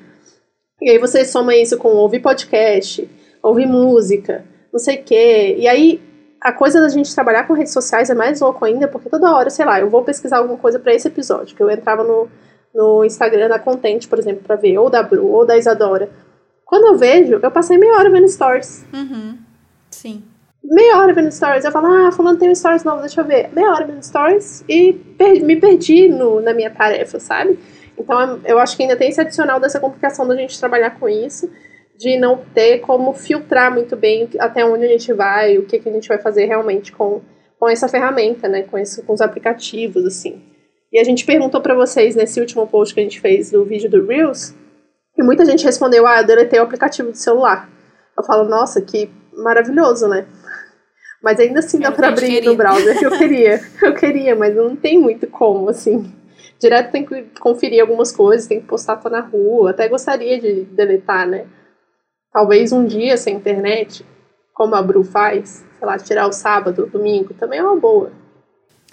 E aí você soma isso com ouvir podcast, ouvir música, não sei o quê. E aí a coisa da gente trabalhar com redes sociais é mais louco ainda, porque toda hora, sei lá, eu vou pesquisar alguma coisa para esse episódio, que eu entrava no, no Instagram da Content, por exemplo, para ver, ou da Bru, ou da Isadora. Quando eu vejo, eu passei meia hora vendo stories. Uhum. Sim. Meia hora vendo stories. Eu falo, ah, fulano tem um stories novo, deixa eu ver. Meia hora vendo stories e per me perdi no, na minha tarefa, sabe? Então eu acho que ainda tem esse adicional dessa complicação da gente trabalhar com isso de não ter como filtrar muito bem até onde a gente vai, o que, que a gente vai fazer realmente com, com essa ferramenta, né, com, esse, com os aplicativos, assim. E a gente perguntou para vocês nesse último post que a gente fez do vídeo do Reels, e muita gente respondeu, ah, eu deletei o aplicativo do celular. Eu falo, nossa, que maravilhoso, né? Mas ainda assim dá para abrir querido. no browser. Eu queria, eu queria, mas não tem muito como, assim. Direto tem que conferir algumas coisas, tem que postar tô na rua. Até gostaria de deletar, né? Talvez um dia sem internet, como a Bru faz, sei lá, tirar o sábado, domingo, também é uma boa.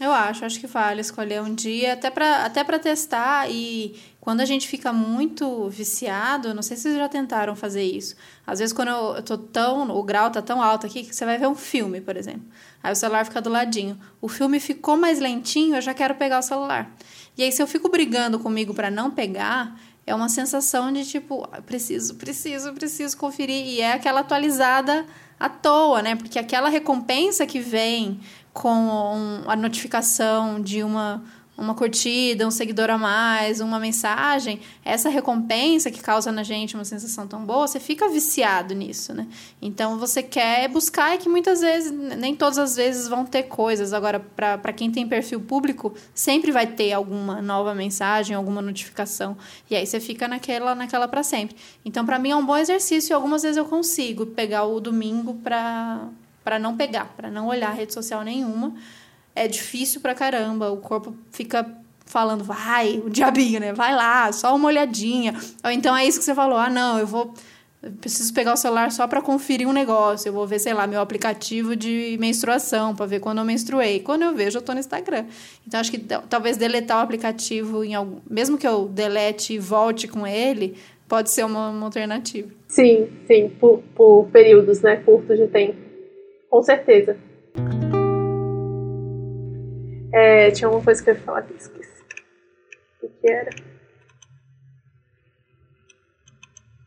Eu acho, acho que vale escolher um dia, até para até pra testar. E quando a gente fica muito viciado, não sei se vocês já tentaram fazer isso. Às vezes, quando eu, eu tô tão. O grau tá tão alto aqui que você vai ver um filme, por exemplo. Aí o celular fica do ladinho. O filme ficou mais lentinho, eu já quero pegar o celular. E aí, se eu fico brigando comigo para não pegar, é uma sensação de tipo, preciso, preciso, preciso conferir. E é aquela atualizada à toa, né? Porque aquela recompensa que vem com a notificação de uma uma curtida, um seguidor a mais, uma mensagem, essa recompensa que causa na gente uma sensação tão boa, você fica viciado nisso, né? Então você quer buscar e que muitas vezes, nem todas as vezes vão ter coisas. Agora, para quem tem perfil público, sempre vai ter alguma nova mensagem, alguma notificação. E aí você fica naquela, naquela para sempre. Então, para mim é um bom exercício e algumas vezes eu consigo pegar o domingo para para não pegar, para não olhar rede social nenhuma é difícil pra caramba. O corpo fica falando, vai, o diabinho, né? Vai lá, só uma olhadinha. Ou então é isso que você falou, ah, não, eu vou. Eu preciso pegar o celular só para conferir um negócio. Eu vou ver, sei lá, meu aplicativo de menstruação para ver quando eu menstruei. Quando eu vejo, eu tô no Instagram. Então acho que talvez deletar o aplicativo em algum, mesmo que eu delete e volte com ele, pode ser uma, uma alternativa. Sim, sim, por, por períodos, né, curtos de tempo. Com certeza. É, tinha uma coisa que eu ia falar que esqueci. O que era?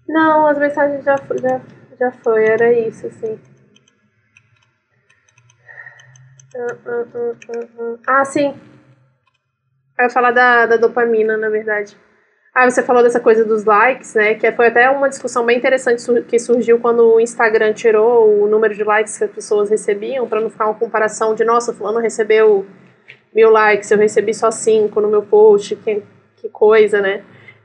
Não, as mensagens já, já, já foi, era isso, assim. Ah, sim. Eu ia falar da, da dopamina, na verdade. Ah, você falou dessa coisa dos likes, né? Que foi até uma discussão bem interessante que surgiu quando o Instagram tirou o número de likes que as pessoas recebiam, para não ficar uma comparação de, nossa, fulano recebeu mil likes, eu recebi só cinco no meu post, que, que coisa, né?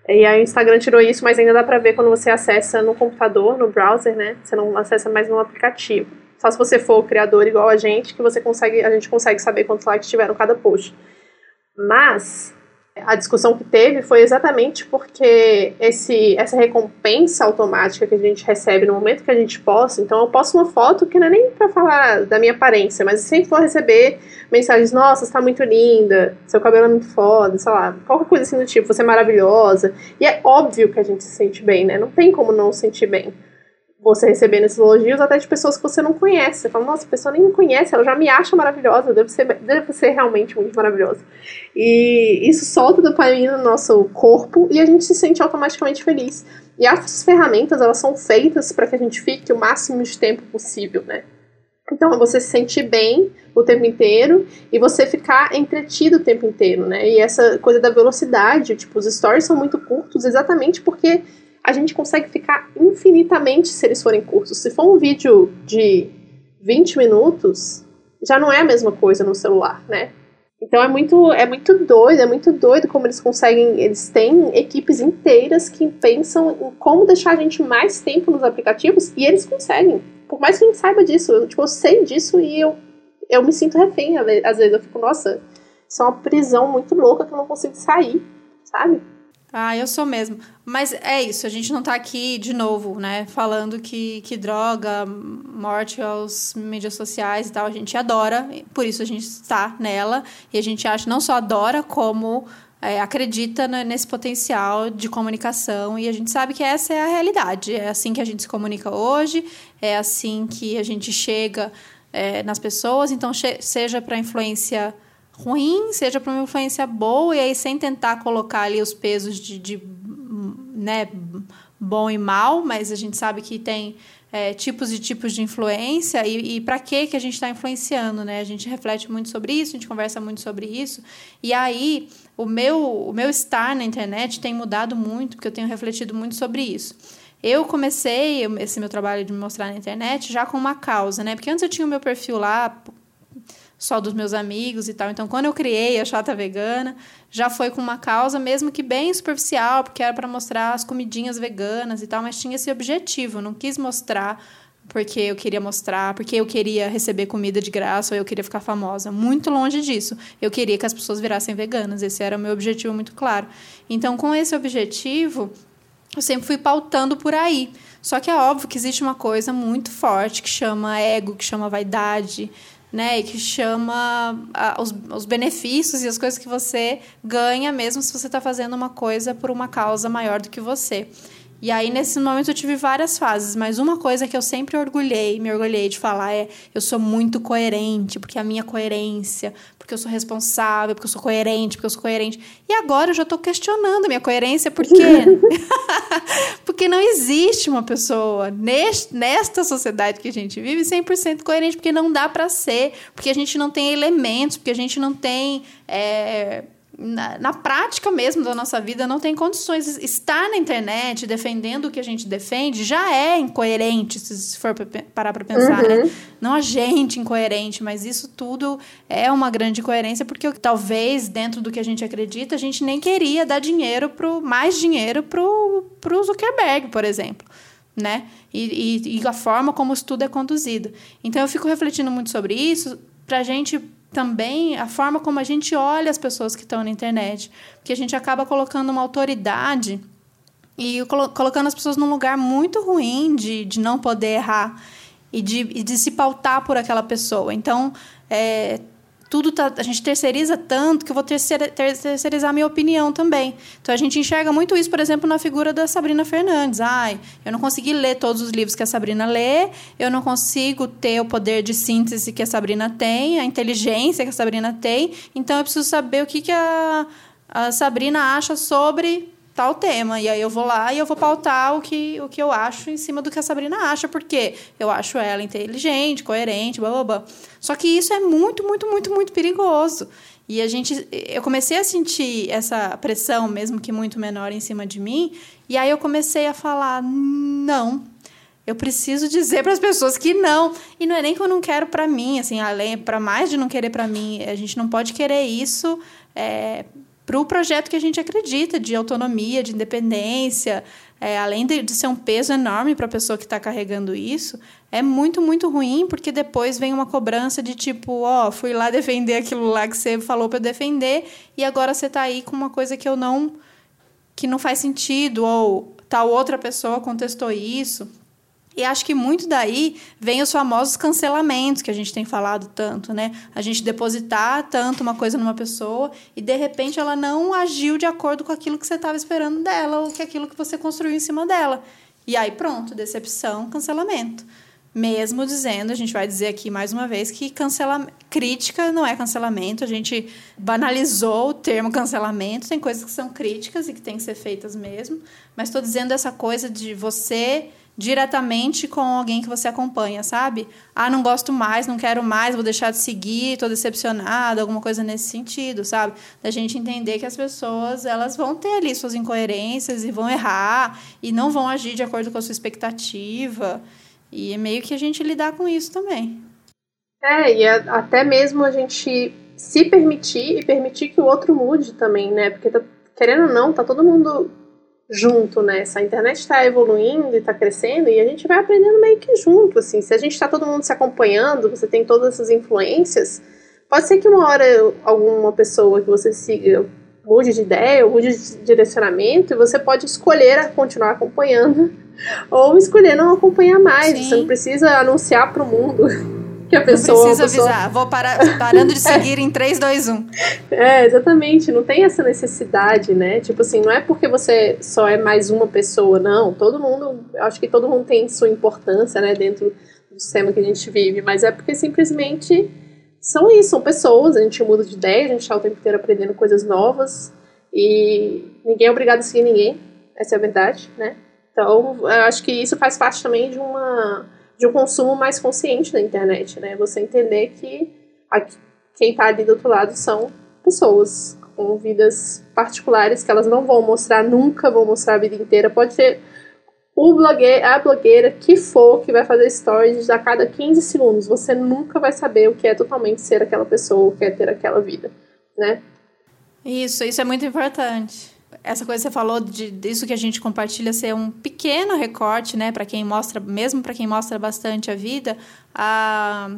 E aí o Instagram tirou isso, mas ainda dá pra ver quando você acessa no computador, no browser, né? Você não acessa mais no aplicativo. Só se você for criador igual a gente, que você consegue, a gente consegue saber quantos likes tiveram cada post. Mas a discussão que teve foi exatamente porque esse, essa recompensa automática que a gente recebe no momento que a gente posta, então eu posto uma foto que não é nem para falar da minha aparência, mas sempre vou receber mensagens, nossa, você tá muito linda, seu cabelo é muito foda, sei lá, qualquer coisa assim do tipo, você é maravilhosa. E é óbvio que a gente se sente bem, né? Não tem como não se sentir bem você recebendo esses elogios até de pessoas que você não conhece. Você fala, nossa, a pessoa nem me conhece, ela já me acha maravilhosa, deve ser, deve ser realmente muito maravilhosa. E isso solta dopamina no nosso corpo e a gente se sente automaticamente feliz. E essas ferramentas, elas são feitas para que a gente fique o máximo de tempo possível, né? Então, é você se sentir bem o tempo inteiro e você ficar entretido o tempo inteiro, né? E essa coisa da velocidade, tipo, os stories são muito curtos exatamente porque a gente consegue ficar infinitamente se eles forem curtos. Se for um vídeo de 20 minutos, já não é a mesma coisa no celular, né? Então é muito, é muito doido, é muito doido como eles conseguem. Eles têm equipes inteiras que pensam em como deixar a gente mais tempo nos aplicativos e eles conseguem. Por mais que a gente saiba disso, eu, tipo, eu sei disso e eu, eu me sinto refém. Às vezes eu fico, nossa, isso é uma prisão muito louca que eu não consigo sair, sabe? Ah, eu sou mesmo. Mas é isso, a gente não tá aqui de novo, né? Falando que, que droga, morte aos mídias sociais e tal, a gente adora, por isso a gente está nela. E a gente acha, não só adora, como é, acredita nesse potencial de comunicação. E a gente sabe que essa é a realidade. É assim que a gente se comunica hoje, é assim que a gente chega é, nas pessoas. Então, seja para influência ruim, seja para uma influência boa, e aí sem tentar colocar ali os pesos de, de né, bom e mal, mas a gente sabe que tem é, tipos e tipos de influência e, e para que que a gente está influenciando, né? A gente reflete muito sobre isso, a gente conversa muito sobre isso. E aí, o meu, o meu estar na internet tem mudado muito, porque eu tenho refletido muito sobre isso. Eu comecei esse meu trabalho de me mostrar na internet já com uma causa, né? Porque antes eu tinha o meu perfil lá, só dos meus amigos e tal. Então, quando eu criei a Chata Vegana, já foi com uma causa, mesmo que bem superficial, porque era para mostrar as comidinhas veganas e tal, mas tinha esse objetivo. Não quis mostrar porque eu queria mostrar, porque eu queria receber comida de graça ou eu queria ficar famosa. Muito longe disso. Eu queria que as pessoas virassem veganas. Esse era o meu objetivo muito claro. Então, com esse objetivo, eu sempre fui pautando por aí. Só que é óbvio que existe uma coisa muito forte que chama ego, que chama vaidade, né? E que chama a, os, os benefícios e as coisas que você ganha, mesmo se você está fazendo uma coisa por uma causa maior do que você. E aí, nesse momento, eu tive várias fases, mas uma coisa que eu sempre orgulhei, me orgulhei de falar é: eu sou muito coerente, porque a minha coerência, porque eu sou responsável, porque eu sou coerente, porque eu sou coerente. E agora eu já estou questionando a minha coerência, por quê? porque não existe uma pessoa neste, nesta sociedade que a gente vive 100% coerente, porque não dá para ser, porque a gente não tem elementos, porque a gente não tem. É, na, na, prática mesmo da nossa vida não tem condições. Estar na internet defendendo o que a gente defende já é incoerente, se for parar para pensar, né? uhum. né? Não a gente incoerente, mas isso tudo é uma grande incoerência, porque talvez dentro do que a gente acredita, a gente nem queria dar dinheiro pro mais dinheiro pro, pro Zuckerberg, por exemplo. Né? E, e, e a forma como isso tudo é conduzido. Então eu fico refletindo muito sobre isso, para a gente também a forma como a gente olha as pessoas que estão na internet. Porque a gente acaba colocando uma autoridade e colo colocando as pessoas num lugar muito ruim de, de não poder errar e de, e de se pautar por aquela pessoa. Então, é, tudo tá, a gente terceiriza tanto que eu vou terceirizar a minha opinião também. Então a gente enxerga muito isso, por exemplo, na figura da Sabrina Fernandes. Ai, eu não consegui ler todos os livros que a Sabrina lê, eu não consigo ter o poder de síntese que a Sabrina tem, a inteligência que a Sabrina tem, então eu preciso saber o que, que a, a Sabrina acha sobre tal tema. E aí eu vou lá e eu vou pautar o que, o que eu acho em cima do que a Sabrina acha, porque eu acho ela inteligente, coerente, blá blá blá. Só que isso é muito, muito, muito, muito perigoso. E a gente, eu comecei a sentir essa pressão, mesmo que muito menor, em cima de mim. E aí eu comecei a falar: não, eu preciso dizer para as pessoas que não. E não é nem que eu não quero para mim, assim, além para mais de não querer para mim, a gente não pode querer isso é, para o projeto que a gente acredita, de autonomia, de independência, é, além de, de, ser um peso enorme para a pessoa que está carregando isso, é muito, muito ruim, porque depois vem uma cobrança de tipo, ó, oh, fui lá defender aquilo lá que você falou para defender, e agora você está aí com uma coisa que eu não. que não faz sentido, ou tal outra pessoa contestou isso. E acho que muito daí vem os famosos cancelamentos que a gente tem falado tanto, né? A gente depositar tanto uma coisa numa pessoa e de repente ela não agiu de acordo com aquilo que você estava esperando dela ou que aquilo que você construiu em cima dela. E aí pronto, decepção, cancelamento. Mesmo dizendo, a gente vai dizer aqui mais uma vez que cancelamento, crítica não é cancelamento, a gente banalizou o termo cancelamento, tem coisas que são críticas e que têm que ser feitas mesmo, mas estou dizendo essa coisa de você diretamente com alguém que você acompanha, sabe? Ah, não gosto mais, não quero mais, vou deixar de seguir, estou decepcionada, alguma coisa nesse sentido, sabe? Da gente entender que as pessoas, elas vão ter ali suas incoerências e vão errar e não vão agir de acordo com a sua expectativa. E é meio que a gente lidar com isso também. É, e até mesmo a gente se permitir e permitir que o outro mude também, né? Porque tá, querendo ou não, tá todo mundo junto, né? Essa internet está evoluindo e está crescendo e a gente vai aprendendo meio que junto, assim. Se a gente está todo mundo se acompanhando, você tem todas essas influências, pode ser que uma hora alguma pessoa que você siga mude de ideia ou mude de direcionamento, e você pode escolher continuar acompanhando ou escolher não acompanhar mais. Sim. Você não precisa anunciar para o mundo que a pessoa. Não precisa pessoa... avisar, vou parar, parando de seguir em 3, 2, 1. É, exatamente, não tem essa necessidade, né? Tipo assim, não é porque você só é mais uma pessoa, não. Todo mundo, acho que todo mundo tem sua importância, né, dentro do sistema que a gente vive, mas é porque simplesmente são isso, são pessoas, a gente muda de ideia, a gente está o tempo inteiro aprendendo coisas novas e ninguém é obrigado a seguir ninguém, essa é a verdade, né? Então, eu acho que isso faz parte também de uma de um consumo mais consciente da internet, né? Você entender que quem está ali do outro lado são pessoas com vidas particulares que elas não vão mostrar, nunca vão mostrar a vida inteira. Pode ser o blogueiro, a blogueira que for que vai fazer stories a cada 15 segundos. Você nunca vai saber o que é totalmente ser aquela pessoa, o que é ter aquela vida, né? Isso, isso é muito importante essa coisa que você falou de disso que a gente compartilha ser um pequeno recorte, né, para quem mostra, mesmo para quem mostra bastante a vida, a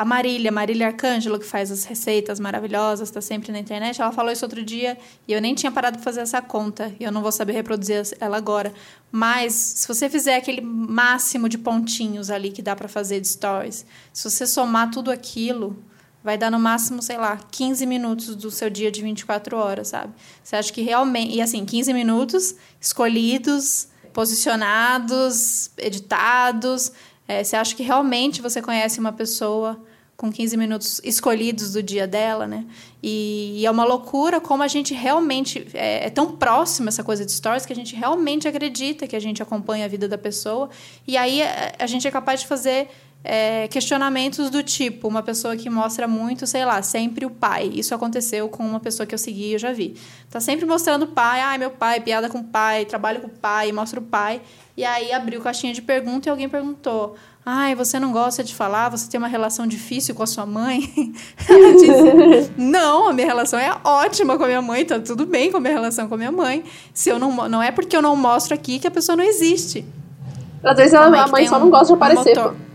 a Marília, Marília Arcângelo, que faz as receitas maravilhosas, está sempre na internet, ela falou isso outro dia e eu nem tinha parado para fazer essa conta e eu não vou saber reproduzir ela agora. Mas se você fizer aquele máximo de pontinhos ali que dá para fazer de stories, se você somar tudo aquilo, vai dar no máximo, sei lá, 15 minutos do seu dia de 24 horas, sabe? Você acha que realmente. E assim, 15 minutos escolhidos, posicionados, editados. É, você acha que realmente você conhece uma pessoa com 15 minutos escolhidos do dia dela, né? E, e é uma loucura como a gente realmente é, é, tão próximo essa coisa de stories que a gente realmente acredita que a gente acompanha a vida da pessoa e aí a, é, a gente é capaz de fazer é, questionamentos do tipo, uma pessoa que mostra muito, sei lá, sempre o pai. Isso aconteceu com uma pessoa que eu segui e eu já vi. Tá sempre mostrando o pai, ai, meu pai, piada com o pai, trabalho com o pai, mostra o pai. E aí abriu caixinha de pergunta e alguém perguntou: Ai, você não gosta de falar? Você tem uma relação difícil com a sua mãe? Ela disse: Não, a minha relação é ótima com a minha mãe, tá tudo bem com a minha relação com a minha mãe. Se eu não, não é porque eu não mostro aqui que a pessoa não existe. Às vezes a, a mãe só um, não gosta de aparecer. Um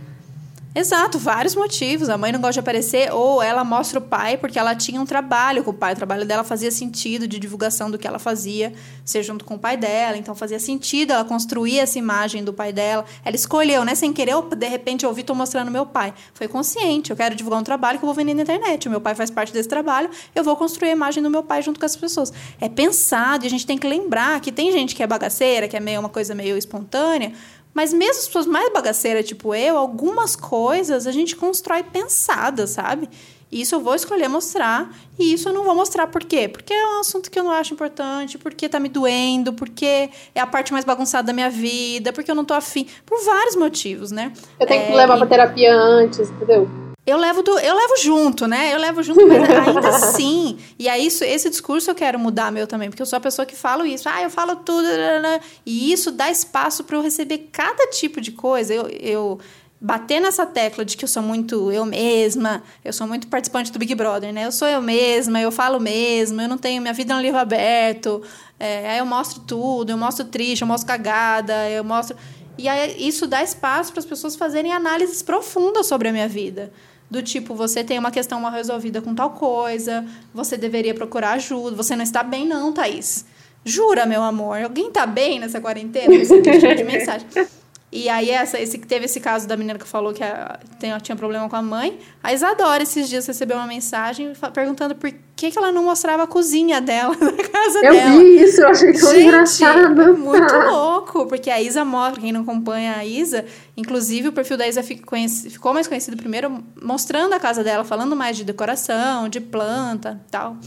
Exato, vários motivos. A mãe não gosta de aparecer, ou ela mostra o pai porque ela tinha um trabalho com o pai. O trabalho dela fazia sentido de divulgação do que ela fazia, ser junto com o pai dela. Então fazia sentido ela construir essa imagem do pai dela. Ela escolheu, né? Sem querer, de repente eu ouvi, tô mostrando meu pai. Foi consciente. Eu quero divulgar um trabalho que eu vou vender na internet. O meu pai faz parte desse trabalho, eu vou construir a imagem do meu pai junto com as pessoas. É pensado e a gente tem que lembrar que tem gente que é bagaceira, que é meio uma coisa meio espontânea mas mesmo as pessoas mais bagaceiras, tipo eu, algumas coisas a gente constrói pensadas, sabe? Isso eu vou escolher mostrar e isso eu não vou mostrar por quê? Porque é um assunto que eu não acho importante, porque tá me doendo, porque é a parte mais bagunçada da minha vida, porque eu não tô afim, por vários motivos, né? Eu tenho é, que levar e... pra terapia antes, entendeu? Eu levo, do, eu levo junto, né? Eu levo junto, mas ainda assim. E aí, isso, esse discurso eu quero mudar meu também, porque eu sou a pessoa que falo isso. Ah, eu falo tudo. Né, né, né. E isso dá espaço para eu receber cada tipo de coisa. Eu, eu bater nessa tecla de que eu sou muito eu mesma, eu sou muito participante do Big Brother, né? Eu sou eu mesma, eu falo mesmo, eu não tenho. Minha vida é um livro aberto. É, aí eu mostro tudo, eu mostro triste, eu mostro cagada, eu mostro. E aí isso dá espaço para as pessoas fazerem análises profundas sobre a minha vida. Do tipo, você tem uma questão mal resolvida com tal coisa, você deveria procurar ajuda, você não está bem, não, Thaís. Jura, meu amor? Alguém está bem nessa quarentena? Você tipo de mensagem. E aí, essa, esse, teve esse caso da menina que falou que a, tem, tinha problema com a mãe. A Isadora, esses dias, recebeu uma mensagem perguntando por que, que ela não mostrava a cozinha dela, da casa eu dela. Eu vi isso, eu achei tão engraçado. É muito louco, porque a Isa mostra, quem não acompanha a Isa, inclusive o perfil da Isa ficou mais conhecido primeiro mostrando a casa dela, falando mais de decoração, de planta tal.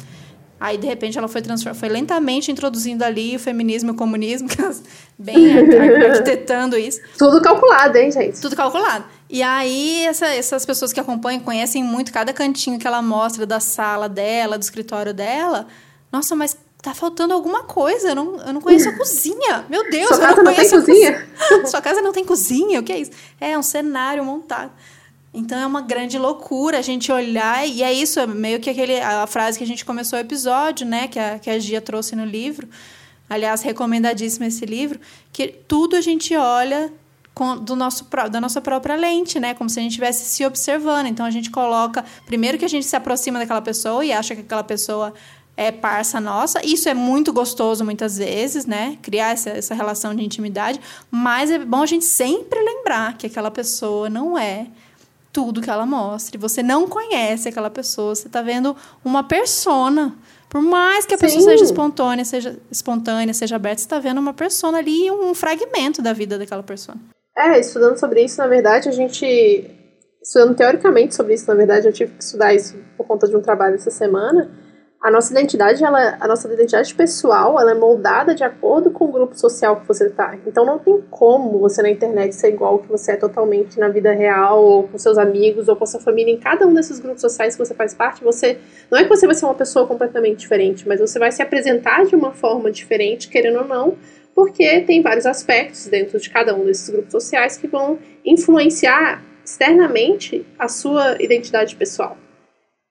Aí, de repente, ela foi, foi lentamente introduzindo ali o feminismo e o comunismo, bem arquitetando isso. Tudo calculado, hein, gente? Tudo calculado. E aí, essa, essas pessoas que acompanham conhecem muito cada cantinho que ela mostra da sala dela, do escritório dela. Nossa, mas tá faltando alguma coisa. Eu não, eu não conheço a cozinha. Meu Deus, Sua eu casa não, não tem cozinha? Sua casa não tem cozinha? O que é isso? É um cenário montado. Então é uma grande loucura a gente olhar, e é isso, é meio que aquele, a frase que a gente começou o episódio, né, que a, que a Gia trouxe no livro. Aliás, recomendadíssimo esse livro, que tudo a gente olha com, do nosso, da nossa própria lente, né? Como se a gente estivesse se observando. Então a gente coloca. Primeiro que a gente se aproxima daquela pessoa e acha que aquela pessoa é parça nossa. Isso é muito gostoso muitas vezes, né? Criar essa, essa relação de intimidade. Mas é bom a gente sempre lembrar que aquela pessoa não é tudo que ela mostra. Você não conhece aquela pessoa, você está vendo uma persona. Por mais que a Sim. pessoa seja espontânea, seja espontânea, seja aberta, você está vendo uma persona ali um fragmento da vida daquela pessoa. É, estudando sobre isso, na verdade, a gente. Estudando teoricamente sobre isso, na verdade, eu tive que estudar isso por conta de um trabalho essa semana a nossa identidade, ela, a nossa identidade pessoal, ela é moldada de acordo com o grupo social que você está. Então não tem como você na internet ser igual que você é totalmente na vida real, ou com seus amigos, ou com sua família. Em cada um desses grupos sociais que você faz parte, você não é que você vai ser uma pessoa completamente diferente, mas você vai se apresentar de uma forma diferente, querendo ou não, porque tem vários aspectos dentro de cada um desses grupos sociais que vão influenciar externamente a sua identidade pessoal.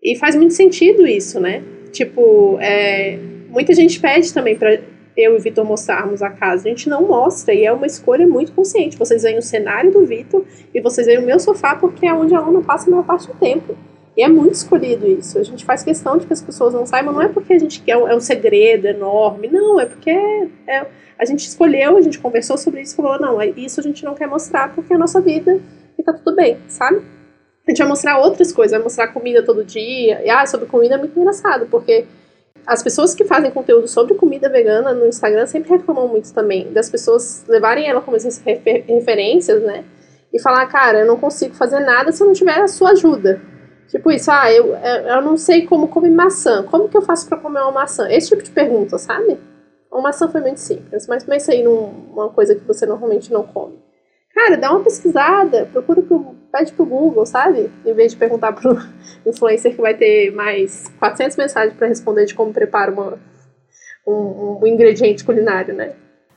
E faz muito sentido isso, né? Tipo, é, muita gente pede também para eu e o Vitor mostrarmos a casa. A gente não mostra e é uma escolha muito consciente. Vocês veem o cenário do Vitor e vocês veem o meu sofá porque é onde a Ana passa a maior parte do tempo. E é muito escolhido isso. A gente faz questão de que as pessoas não saibam, não é porque a gente quer é um segredo enorme, não, é porque é, a gente escolheu, a gente conversou sobre isso falou, não, é isso a gente não quer mostrar porque é a nossa vida e tá tudo bem, sabe? A gente vai mostrar outras coisas, vai mostrar comida todo dia. E, ah, sobre comida é muito engraçado, porque as pessoas que fazem conteúdo sobre comida vegana no Instagram sempre reclamam muito também das pessoas levarem ela como essas refer referências, né? E falar, cara, eu não consigo fazer nada se eu não tiver a sua ajuda. Tipo isso, ah, eu, eu não sei como comer maçã. Como que eu faço para comer uma maçã? Esse tipo de pergunta, sabe? Uma maçã foi muito simples, mas pensa aí numa coisa que você normalmente não come. Cara, dá uma pesquisada, procura pro, pede pro Google, sabe? Em vez de perguntar pro influencer que vai ter mais 400 mensagens para responder de como prepara uma, um, um ingrediente culinário, né?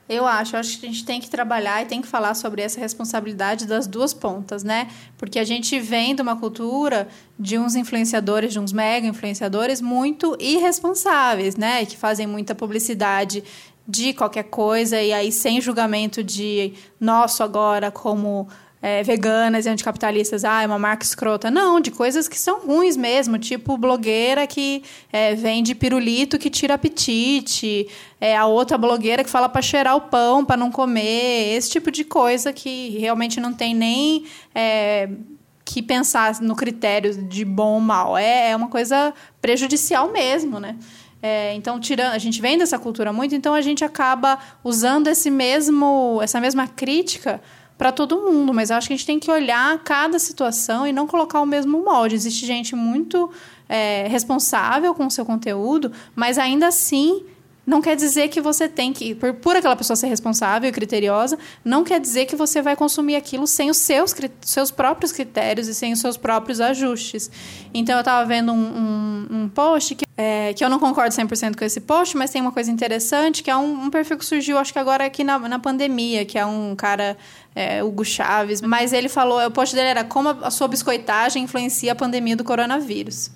Eu acho, acho que a gente tem que trabalhar e tem que falar sobre essa responsabilidade das duas pontas, né? Porque a gente vem de uma cultura de uns influenciadores, de uns mega influenciadores muito irresponsáveis, né? Que fazem muita publicidade de qualquer coisa e aí sem julgamento de nosso agora como é, veganas e anticapitalistas, ah, é uma marca escrota. Não, de coisas que são ruins mesmo, tipo blogueira que é, vende pirulito que tira apetite, é, a outra blogueira que fala para cheirar o pão, para não comer, esse tipo de coisa que realmente não tem nem é, que pensar no critério de bom ou mal. É, é uma coisa prejudicial mesmo, né? É, então, tirando, a gente vem dessa cultura muito, então a gente acaba usando esse mesmo, essa mesma crítica para todo mundo. Mas acho que a gente tem que olhar cada situação e não colocar o mesmo molde. Existe gente muito é, responsável com o seu conteúdo, mas ainda assim não quer dizer que você tem que, por, por aquela pessoa ser responsável e criteriosa, não quer dizer que você vai consumir aquilo sem os seus, seus próprios critérios e sem os seus próprios ajustes. Então, eu estava vendo um, um, um, post que, é, que eu não concordo 100% com esse post, mas tem uma coisa interessante, que é um, um perfil que surgiu, acho que agora aqui na, na pandemia, que é um cara, é, Hugo Chaves, mas ele falou, o post dele era como a sua biscoitagem influencia a pandemia do coronavírus.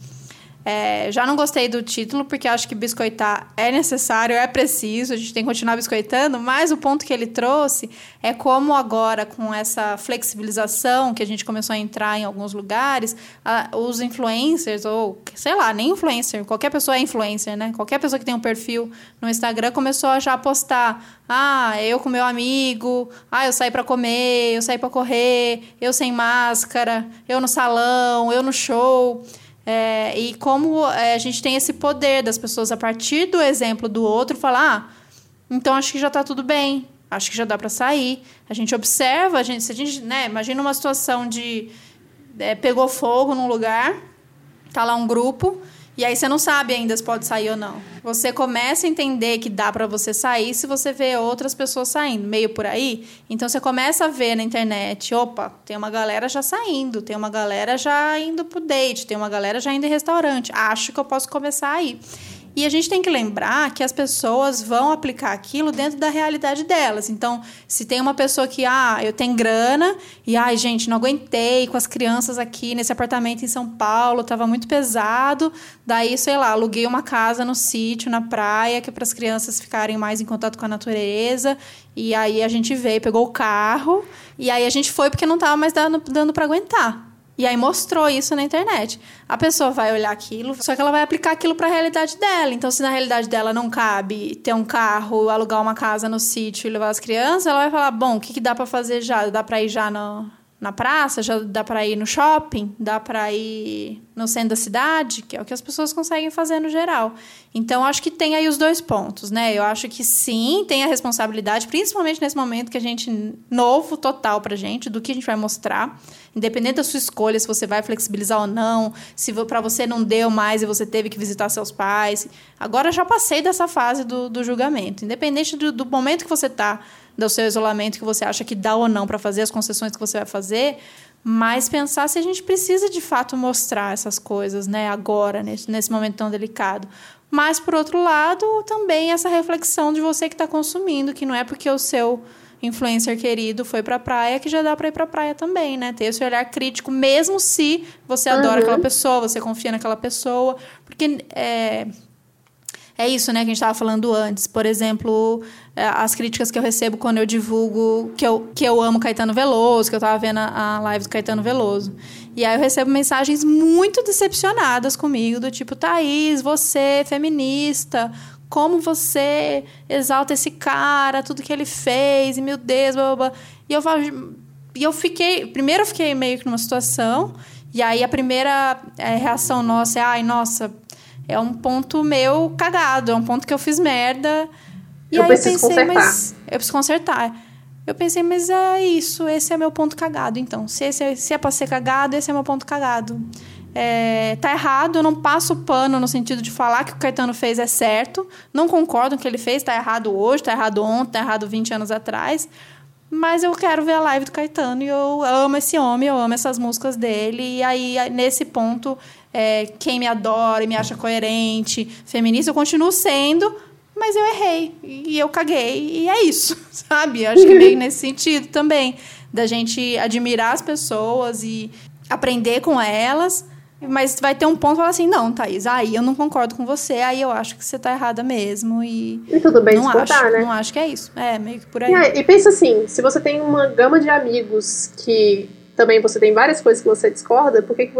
É, já não gostei do título, porque acho que biscoitar é necessário, é preciso, a gente tem que continuar biscoitando, mas o ponto que ele trouxe é como agora, com essa flexibilização que a gente começou a entrar em alguns lugares, a, os influencers, ou sei lá, nem influencer, qualquer pessoa é influencer, né? Qualquer pessoa que tem um perfil no Instagram começou a já postar. Ah, eu com meu amigo, ah, eu saí para comer, eu saí para correr, eu sem máscara, eu no salão, eu no show. É, e como é, a gente tem esse poder das pessoas, a partir do exemplo do outro, falar: ah, então acho que já está tudo bem, acho que já dá para sair. A gente observa, a gente, se a gente, né, imagina uma situação de é, pegou fogo num lugar, tá lá um grupo, e aí você não sabe ainda se pode sair ou não. Você começa a entender que dá para você sair se você vê outras pessoas saindo, meio por aí. Então você começa a ver na internet, opa, tem uma galera já saindo, tem uma galera já indo pro date, tem uma galera já indo em restaurante. Acho que eu posso começar aí. E a gente tem que lembrar que as pessoas vão aplicar aquilo dentro da realidade delas. Então, se tem uma pessoa que, ah, eu tenho grana e, ai, gente, não aguentei com as crianças aqui nesse apartamento em São Paulo, estava muito pesado. Daí, sei lá, aluguei uma casa no sítio, na praia, que é para as crianças ficarem mais em contato com a natureza. E aí a gente veio, pegou o carro, e aí a gente foi porque não estava mais dando, dando para aguentar. E aí mostrou isso na internet. A pessoa vai olhar aquilo, só que ela vai aplicar aquilo para a realidade dela. Então, se na realidade dela não cabe ter um carro, alugar uma casa no sítio e levar as crianças, ela vai falar: bom, o que, que dá para fazer já? Dá para ir já no, na praça, já dá para ir no shopping, dá para ir no centro da cidade, que é o que as pessoas conseguem fazer no geral. Então, acho que tem aí os dois pontos, né? Eu acho que sim, tem a responsabilidade, principalmente nesse momento que a gente novo total pra gente, do que a gente vai mostrar, independente da sua escolha, se você vai flexibilizar ou não, se para você não deu mais e você teve que visitar seus pais. Agora já passei dessa fase do, do julgamento, independente do, do momento que você tá do seu isolamento que você acha que dá ou não para fazer, as concessões que você vai fazer, mas pensar se a gente precisa de fato mostrar essas coisas, né, agora, nesse, nesse momento tão delicado. Mas, por outro lado, também essa reflexão de você que está consumindo, que não é porque o seu influencer querido foi para a praia que já dá para ir para a praia também, né? Ter esse olhar crítico, mesmo se você adora uhum. aquela pessoa, você confia naquela pessoa. Porque é, é isso, né, que a gente estava falando antes. Por exemplo, é, as críticas que eu recebo quando eu divulgo que eu, que eu amo Caetano Veloso, que eu estava vendo a, a live do Caetano Veloso. E aí eu recebo mensagens muito decepcionadas comigo, do tipo, Thaís, você, feminista, como você exalta esse cara, tudo que ele fez, e meu Deus, blá, blá, blá. E eu falo, e eu fiquei, primeiro eu fiquei meio que numa situação, e aí a primeira é, reação nossa é, ai, nossa, é um ponto meu cagado, é um ponto que eu fiz merda. E eu aí preciso eu pensei, consertar. mas. Eu preciso consertar. Eu pensei, mas é isso, esse é meu ponto cagado, então. Se, esse é, se é pra ser cagado, esse é meu ponto cagado. É, tá errado, eu não passo pano no sentido de falar que o Caetano fez é certo. Não concordo com o que ele fez, tá errado hoje, tá errado ontem, tá errado 20 anos atrás. Mas eu quero ver a live do Caetano e eu amo esse homem, eu amo essas músicas dele. E aí, nesse ponto, é, quem me adora e me acha coerente, feminista, eu continuo sendo, mas eu errei e eu caguei e é isso, sabe? Acho que meio nesse sentido também, da gente admirar as pessoas e aprender com elas, mas vai ter um ponto falar assim, não, Thaís, aí eu não concordo com você, aí eu acho que você tá errada mesmo e... E tudo bem não discordar, acho, né? Não acho que é isso, é meio que por aí. E, e pensa assim, se você tem uma gama de amigos que também você tem várias coisas que você discorda, por que, que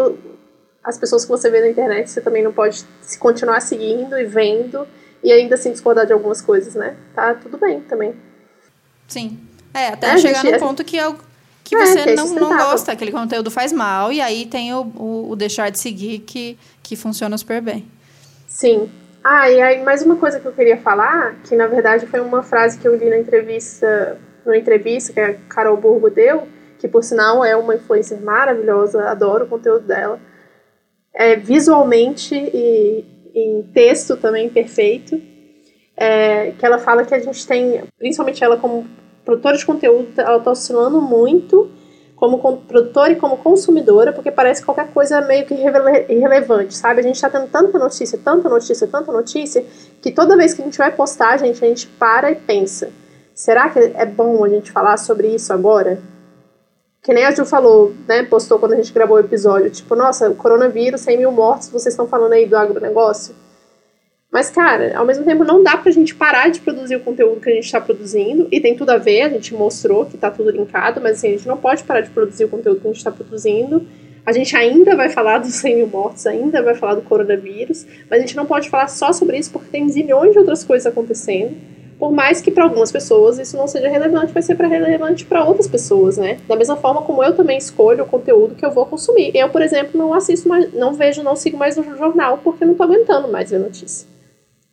as pessoas que você vê na internet você também não pode se continuar seguindo e vendo e ainda assim discordar de algumas coisas, né? Tá tudo bem também. Sim. É, até é, chegar gente, no é... ponto que, eu, que é, você que é não, não gosta, aquele conteúdo faz mal, e aí tem o, o, o, deixar de seguir que, que funciona super bem. Sim. Ah, e aí mais uma coisa que eu queria falar, que na verdade foi uma frase que eu li na entrevista, numa entrevista que a Carol Burgo deu, que por sinal é uma influencer maravilhosa, adoro o conteúdo dela é, visualmente e em texto também perfeito. É, que ela fala que a gente tem, principalmente ela como produtora de conteúdo, ela está oscilando muito como produtora e como consumidora, porque parece que qualquer coisa é meio que irrelevante, sabe? A gente está tendo tanta notícia, tanta notícia, tanta notícia, que toda vez que a gente vai postar, gente, a gente para e pensa: será que é bom a gente falar sobre isso agora? que nem a Ju falou, né, postou quando a gente gravou o episódio, tipo, nossa, coronavírus, 100 mil mortos, vocês estão falando aí do agronegócio. Mas, cara, ao mesmo tempo não dá pra gente parar de produzir o conteúdo que a gente tá produzindo, e tem tudo a ver, a gente mostrou que tá tudo linkado, mas assim, a gente não pode parar de produzir o conteúdo que a gente tá produzindo. A gente ainda vai falar dos 100 mil mortos, ainda vai falar do coronavírus, mas a gente não pode falar só sobre isso porque tem zilhões de outras coisas acontecendo. Por mais que para algumas pessoas isso não seja relevante, vai ser para relevante para outras pessoas, né? Da mesma forma como eu também escolho o conteúdo que eu vou consumir. Eu, por exemplo, não assisto mais, não vejo, não sigo mais o jornal porque não tô aguentando mais ver notícia.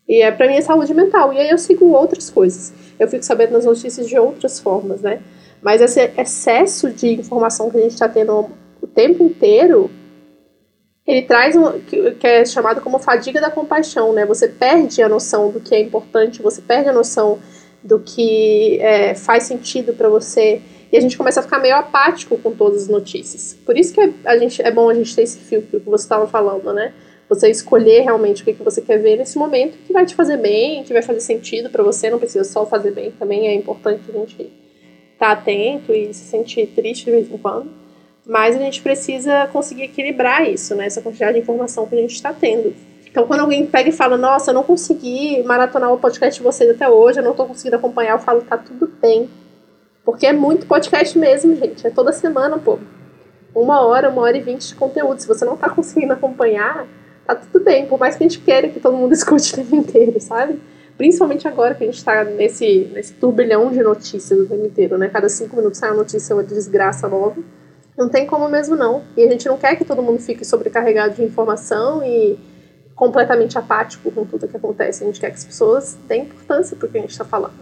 E é para mim é saúde mental. E aí eu sigo outras coisas. Eu fico sabendo das notícias de outras formas, né? Mas esse excesso de informação que a gente está tendo o tempo inteiro ele traz um que, é chamado como fadiga da compaixão, né? Você perde a noção do que é importante, você perde a noção do que é, faz sentido para você e a gente começa a ficar meio apático com todas as notícias. Por isso que a gente, é bom a gente ter esse filtro que você estava falando, né? Você escolher realmente o que, que você quer ver nesse momento que vai te fazer bem, que vai fazer sentido para você, não precisa só fazer bem, também é importante a gente estar tá atento e se sentir triste de vez em quando. Mas a gente precisa conseguir equilibrar isso, né? Essa quantidade de informação que a gente está tendo. Então, quando alguém pega e fala, nossa, eu não consegui maratonar o podcast de vocês até hoje, eu não estou conseguindo acompanhar, eu falo, tá tudo bem. Porque é muito podcast mesmo, gente. É toda semana, pô. uma hora, uma hora e vinte de conteúdo. Se você não tá conseguindo acompanhar, tá tudo bem, por mais que a gente queira que todo mundo escute o tempo inteiro, sabe? Principalmente agora que a gente tá nesse, nesse turbilhão de notícias o tempo inteiro, né? Cada cinco minutos sai uma notícia, uma desgraça nova. Não tem como mesmo não. E a gente não quer que todo mundo fique sobrecarregado de informação e completamente apático com tudo que acontece. A gente quer que as pessoas deem importância pro que a gente está falando.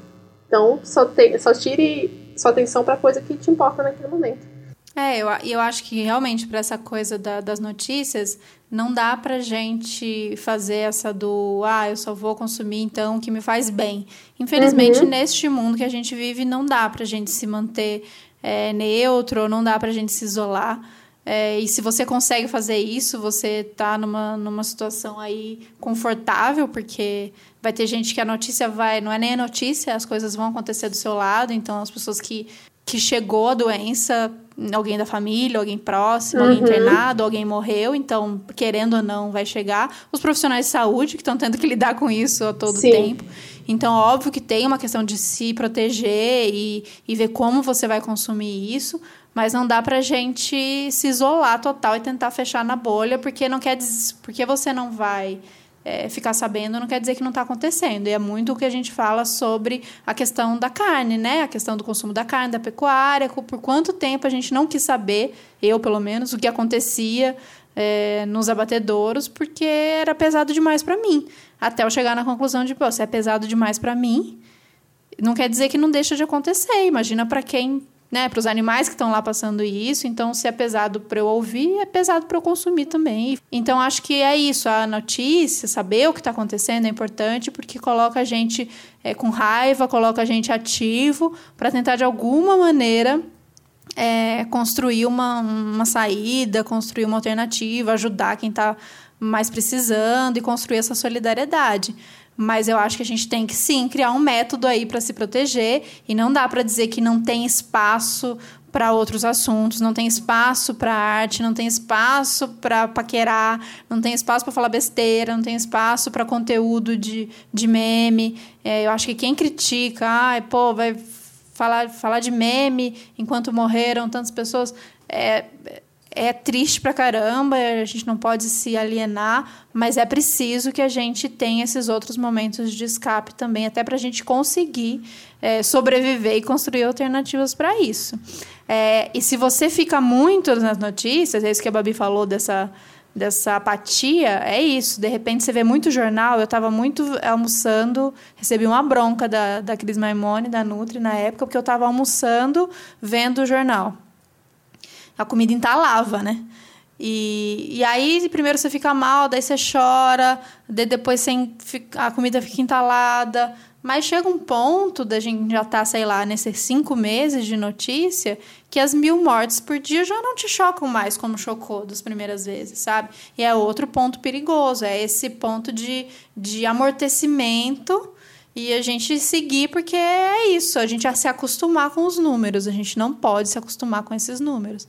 Então, só, te, só tire sua atenção para coisa que te importa naquele momento. É, eu, eu acho que realmente para essa coisa da, das notícias, não dá pra gente fazer essa do ah, eu só vou consumir então o que me faz bem. Infelizmente, uhum. neste mundo que a gente vive, não dá pra gente se manter é, neutro, não dá pra gente se isolar. É, e se você consegue fazer isso, você tá numa, numa situação aí confortável, porque vai ter gente que a notícia vai. Não é nem a notícia, as coisas vão acontecer do seu lado. Então, as pessoas que, que chegou a doença, alguém da família, alguém próximo, uhum. alguém internado, alguém morreu, então, querendo ou não, vai chegar. Os profissionais de saúde que estão tendo que lidar com isso a todo Sim. tempo. Então, óbvio que tem uma questão de se proteger e, e ver como você vai consumir isso, mas não dá pra gente se isolar total e tentar fechar na bolha, porque não quer dizer, porque você não vai é, ficar sabendo, não quer dizer que não está acontecendo. E é muito o que a gente fala sobre a questão da carne, né? A questão do consumo da carne, da pecuária, por quanto tempo a gente não quis saber, eu pelo menos, o que acontecia é, nos abatedouros, porque era pesado demais para mim. Até eu chegar na conclusão de, pô, se é pesado demais para mim, não quer dizer que não deixa de acontecer. Imagina para quem né, para os animais que estão lá passando isso. Então, se é pesado para eu ouvir, é pesado para eu consumir também. Então, acho que é isso. A notícia, saber o que está acontecendo é importante porque coloca a gente é, com raiva, coloca a gente ativo para tentar de alguma maneira é, construir uma, uma saída, construir uma alternativa, ajudar quem está mais precisando e construir essa solidariedade. Mas eu acho que a gente tem que sim criar um método aí para se proteger e não dá para dizer que não tem espaço para outros assuntos, não tem espaço para arte, não tem espaço para paquerar, não tem espaço para falar besteira, não tem espaço para conteúdo de, de meme. É, eu acho que quem critica, ai, pô, vai falar, falar de meme enquanto morreram tantas pessoas, é, é triste pra caramba, a gente não pode se alienar, mas é preciso que a gente tenha esses outros momentos de escape também, até para a gente conseguir é, sobreviver e construir alternativas para isso. É, e se você fica muito nas notícias, é isso que a Babi falou dessa, dessa apatia, é isso. De repente você vê muito jornal, eu estava muito almoçando, recebi uma bronca da, da Cris Maimone, da Nutri, na época, porque eu estava almoçando, vendo o jornal a comida entalava, né? E, e aí, primeiro você fica mal, daí você chora, depois você, a comida fica entalada. Mas chega um ponto da gente já tá, sei lá, nesses cinco meses de notícia, que as mil mortes por dia já não te chocam mais como chocou das primeiras vezes, sabe? E é outro ponto perigoso, é esse ponto de, de amortecimento e a gente seguir, porque é isso, a gente a se acostumar com os números, a gente não pode se acostumar com esses números.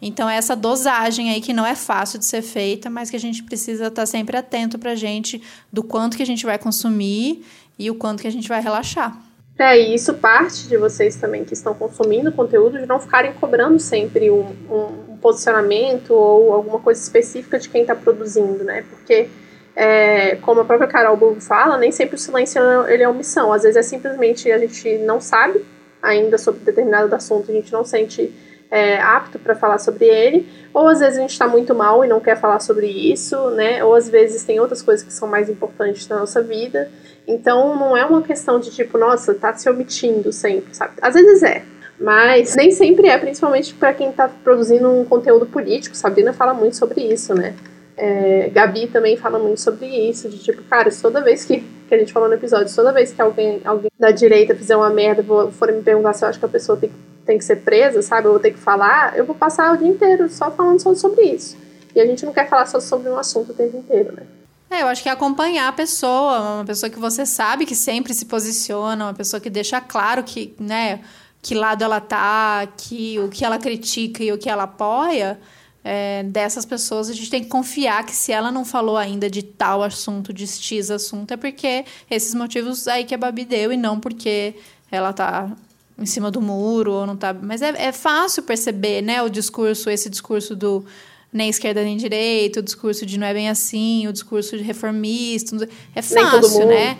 Então, é essa dosagem aí que não é fácil de ser feita, mas que a gente precisa estar sempre atento para a gente do quanto que a gente vai consumir e o quanto que a gente vai relaxar. É, e isso parte de vocês também que estão consumindo conteúdo de não ficarem cobrando sempre um, um, posicionamento ou alguma coisa específica de quem está produzindo, né? Porque é, como a própria Carol Burgo fala, nem sempre o silêncio ele é omissão. Às vezes é simplesmente a gente não sabe ainda sobre determinado assunto, a gente não sente é, apto para falar sobre ele, ou às vezes a gente está muito mal e não quer falar sobre isso, né? Ou às vezes tem outras coisas que são mais importantes na nossa vida. Então não é uma questão de tipo, nossa, tá se omitindo sempre, sabe? Às vezes é, mas nem sempre é, principalmente para quem está produzindo um conteúdo político. Sabrina fala muito sobre isso, né? É, Gabi também fala muito sobre isso, de tipo, cara, toda vez que, que a gente falou no episódio, toda vez que alguém, alguém da direita fizer uma merda, for me perguntar se eu acho que a pessoa tem, tem que ser presa, sabe, eu vou ter que falar, eu vou passar o dia inteiro só falando só sobre isso. E a gente não quer falar só sobre um assunto o tempo inteiro, né? É, eu acho que é acompanhar a pessoa, uma pessoa que você sabe que sempre se posiciona, uma pessoa que deixa claro que, né, que lado ela tá, que o que ela critica e o que ela apoia é, dessas pessoas, a gente tem que confiar que se ela não falou ainda de tal assunto, de X assunto, é porque esses motivos aí que a Babi deu e não porque ela tá em cima do muro ou não tá. Mas é, é fácil perceber, né? O discurso, esse discurso do nem esquerda nem direita, o discurso de não é bem assim, o discurso de reformista. É fácil, né?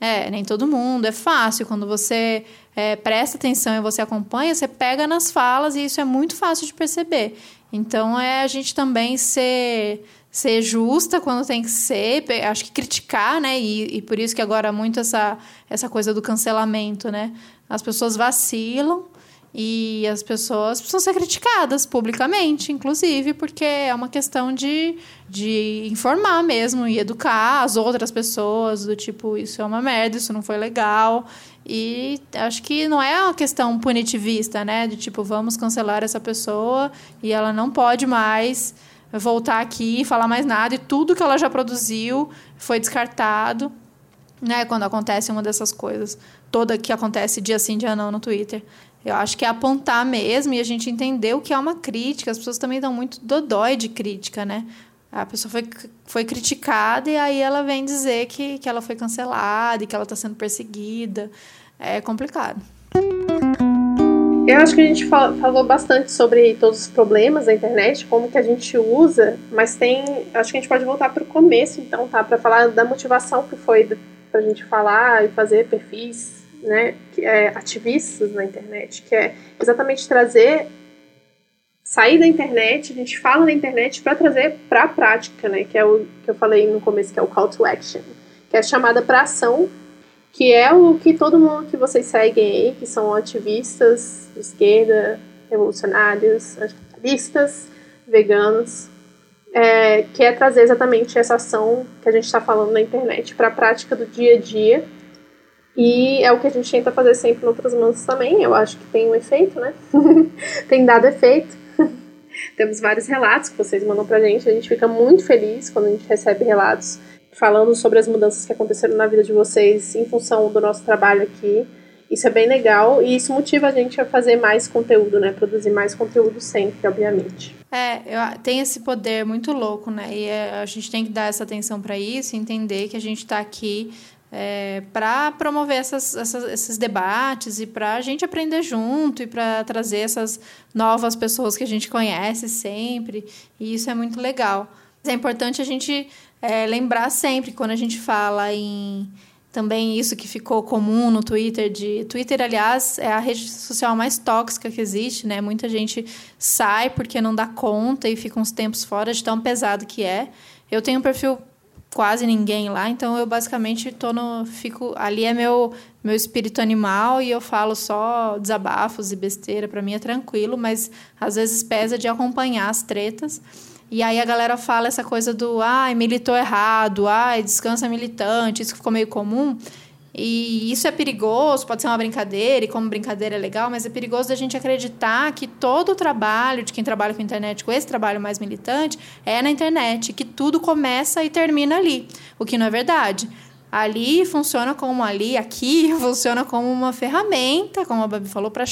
É, nem todo mundo. É fácil. Quando você é, presta atenção e você acompanha, você pega nas falas e isso é muito fácil de perceber. Então é a gente também ser ser justa quando tem que ser, acho que criticar, né? E, e por isso que agora muito essa, essa coisa do cancelamento, né? As pessoas vacilam e as pessoas precisam ser criticadas publicamente, inclusive, porque é uma questão de, de informar mesmo e educar as outras pessoas, do tipo, isso é uma merda, isso não foi legal. E acho que não é uma questão punitivista, né? De tipo, vamos cancelar essa pessoa e ela não pode mais voltar aqui e falar mais nada, e tudo que ela já produziu foi descartado, né? Quando acontece uma dessas coisas, toda que acontece dia sim, dia não no Twitter. Eu acho que é apontar mesmo e a gente entender o que é uma crítica. As pessoas também dão muito dodói de crítica, né? A pessoa foi, foi criticada e aí ela vem dizer que, que ela foi cancelada e que ela está sendo perseguida. É complicado. Eu acho que a gente falou bastante sobre todos os problemas da internet, como que a gente usa, mas tem. Acho que a gente pode voltar para o começo, então, tá? Para falar da motivação que foi para a gente falar e fazer perfis, né? Que é ativistas na internet, que é exatamente trazer. Sair da internet, a gente fala da internet para trazer para a prática, né? Que é o que eu falei no começo, que é o call to action, que é chamada para ação que é o que todo mundo que vocês seguem aí, que são ativistas de esquerda, revolucionários, anticapitalistas, veganos, é, que é trazer exatamente essa ação que a gente está falando na internet para a prática do dia a dia. E é o que a gente tenta fazer sempre no Mãos também. Eu acho que tem um efeito, né? tem dado efeito. Temos vários relatos que vocês mandam pra gente. A gente fica muito feliz quando a gente recebe relatos falando sobre as mudanças que aconteceram na vida de vocês em função do nosso trabalho aqui. Isso é bem legal e isso motiva a gente a fazer mais conteúdo, né? Produzir mais conteúdo sempre, obviamente. É, eu, tem esse poder muito louco, né? E é, a gente tem que dar essa atenção para isso, entender que a gente está aqui é, para promover essas, essas, esses debates e para a gente aprender junto e para trazer essas novas pessoas que a gente conhece sempre. E isso é muito legal. É importante a gente é, lembrar sempre quando a gente fala em também isso que ficou comum no Twitter de Twitter aliás é a rede social mais tóxica que existe né? Muita gente sai porque não dá conta e fica uns tempos fora de tão pesado que é. Eu tenho um perfil quase ninguém lá então eu basicamente tô no fico ali é meu meu espírito animal e eu falo só desabafos e besteira para mim é tranquilo mas às vezes pesa de acompanhar as tretas e aí a galera fala essa coisa do ai, militou errado, ai, descansa militante, isso ficou meio comum. E isso é perigoso, pode ser uma brincadeira, e como brincadeira é legal, mas é perigoso da gente acreditar que todo o trabalho de quem trabalha com internet, com esse trabalho mais militante, é na internet, que tudo começa e termina ali, o que não é verdade. Ali funciona como ali, aqui funciona como uma ferramenta, como a Babi falou, para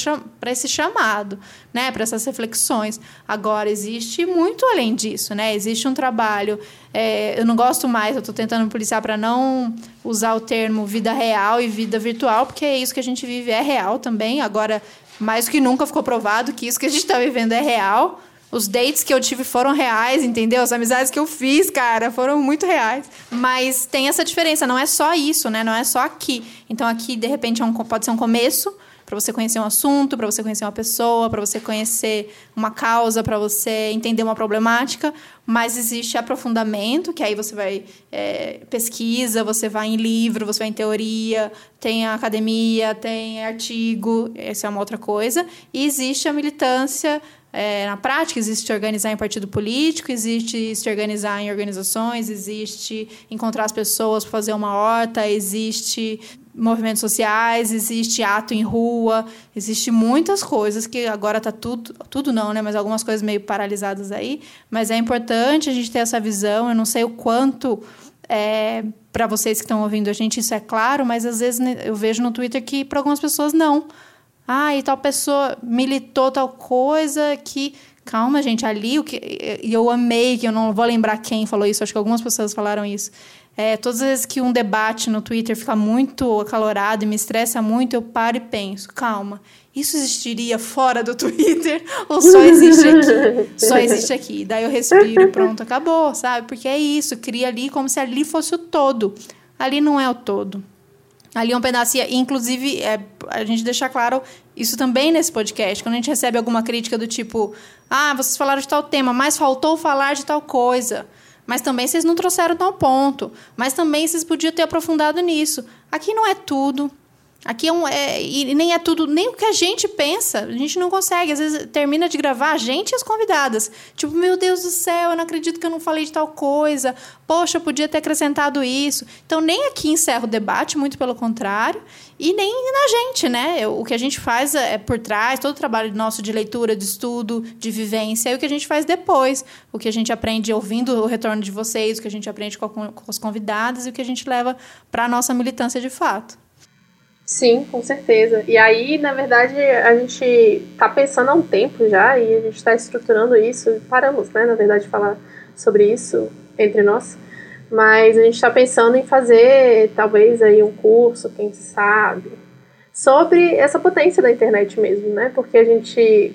esse chamado, né? Para essas reflexões. Agora, existe muito além disso, né? Existe um trabalho. É, eu não gosto mais, eu estou tentando policiar para não usar o termo vida real e vida virtual, porque é isso que a gente vive, é real também. Agora, mais do que nunca ficou provado que isso que a gente está vivendo é real os dates que eu tive foram reais, entendeu? As amizades que eu fiz, cara, foram muito reais. Mas tem essa diferença, não é só isso, né? Não é só aqui. Então aqui, de repente, é um, pode ser um começo para você conhecer um assunto, para você conhecer uma pessoa, para você conhecer uma causa, para você entender uma problemática, mas existe aprofundamento, que aí você vai é, pesquisa, você vai em livro, você vai em teoria, tem a academia, tem artigo, essa é uma outra coisa, e existe a militância é, na prática, existe organizar em partido político, existe se organizar em organizações, existe encontrar as pessoas para fazer uma horta, existe movimentos sociais, existe ato em rua, existe muitas coisas que agora está tudo, tudo não, né? Mas algumas coisas meio paralisadas aí. Mas é importante a gente ter essa visão. Eu não sei o quanto é, para vocês que estão ouvindo a gente isso é claro, mas às vezes né, eu vejo no Twitter que para algumas pessoas não. Ah, e tal pessoa militou tal coisa que. Calma, gente, ali o que. E eu amei, que eu não vou lembrar quem falou isso, acho que algumas pessoas falaram isso. É, todas as vezes que um debate no Twitter fica muito acalorado e me estressa muito, eu paro e penso, calma, isso existiria fora do Twitter ou só existe aqui? Só existe aqui. Daí eu respiro, pronto, acabou, sabe? Porque é isso, cria ali como se ali fosse o todo. Ali não é o todo. Ali é um pedacinho, inclusive, é, a gente deixar claro isso também nesse podcast, quando a gente recebe alguma crítica do tipo, ah, vocês falaram de tal tema, mas faltou falar de tal coisa. Mas também vocês não trouxeram tal ponto. Mas também vocês podiam ter aprofundado nisso. Aqui não é tudo. Aqui é um. É, e nem é tudo, nem o que a gente pensa. A gente não consegue. Às vezes termina de gravar a gente e as convidadas. Tipo, meu Deus do céu, eu não acredito que eu não falei de tal coisa. Poxa, eu podia ter acrescentado isso. Então, nem aqui encerra o debate, muito pelo contrário. E nem na gente, né? O que a gente faz é por trás, todo o trabalho nosso de leitura, de estudo, de vivência, é o que a gente faz depois. O que a gente aprende ouvindo o retorno de vocês, o que a gente aprende com, com as convidadas e o que a gente leva para a nossa militância de fato. Sim, com certeza. E aí, na verdade, a gente está pensando há um tempo já e a gente está estruturando isso. Paramos, né, na verdade, de falar sobre isso entre nós. Mas a gente está pensando em fazer, talvez, aí um curso, quem sabe, sobre essa potência da internet mesmo, né? Porque a gente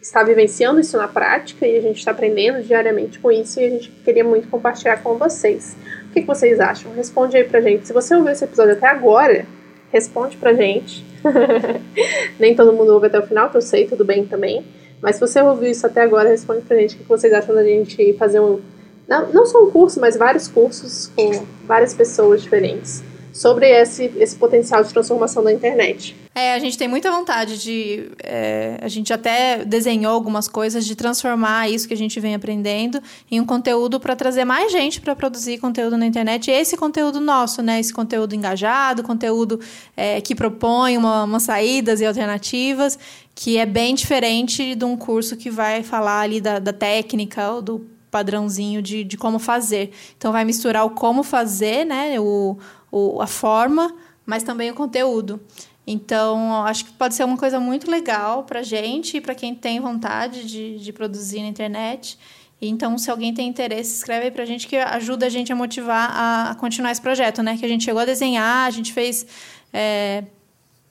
está vivenciando isso na prática e a gente está aprendendo diariamente com isso e a gente queria muito compartilhar com vocês. O que, que vocês acham? Responde aí pra gente. Se você ouviu esse episódio até agora, responde pra gente. Nem todo mundo ouve até o final, que eu sei, tudo bem também. Mas se você ouviu isso até agora, responde pra gente o que vocês acham da gente fazer um. Não, não só um curso, mas vários cursos com várias pessoas diferentes sobre esse, esse potencial de transformação da internet. É, a gente tem muita vontade de. É, a gente até desenhou algumas coisas de transformar isso que a gente vem aprendendo em um conteúdo para trazer mais gente para produzir conteúdo na internet. E esse conteúdo nosso, né? Esse conteúdo engajado, conteúdo é, que propõe uma, uma saídas e alternativas, que é bem diferente de um curso que vai falar ali da, da técnica ou do padrãozinho de, de como fazer. Então, vai misturar o como fazer, né? O, o, a forma, mas também o conteúdo. Então, acho que pode ser uma coisa muito legal para gente e para quem tem vontade de, de produzir na internet. Então, se alguém tem interesse, escreve aí pra gente que ajuda a gente a motivar a, a continuar esse projeto, né? Que a gente chegou a desenhar, a gente fez é,